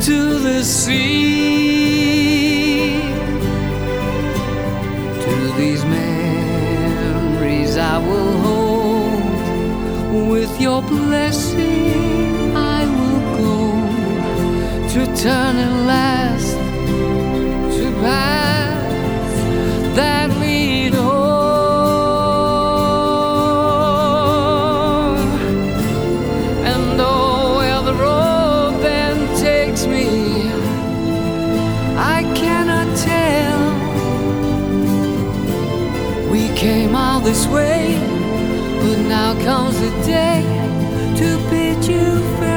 to the sea. To these memories I will hold. With your blessing, I will go to turn at last to paths this way, but now comes the day to bid you farewell.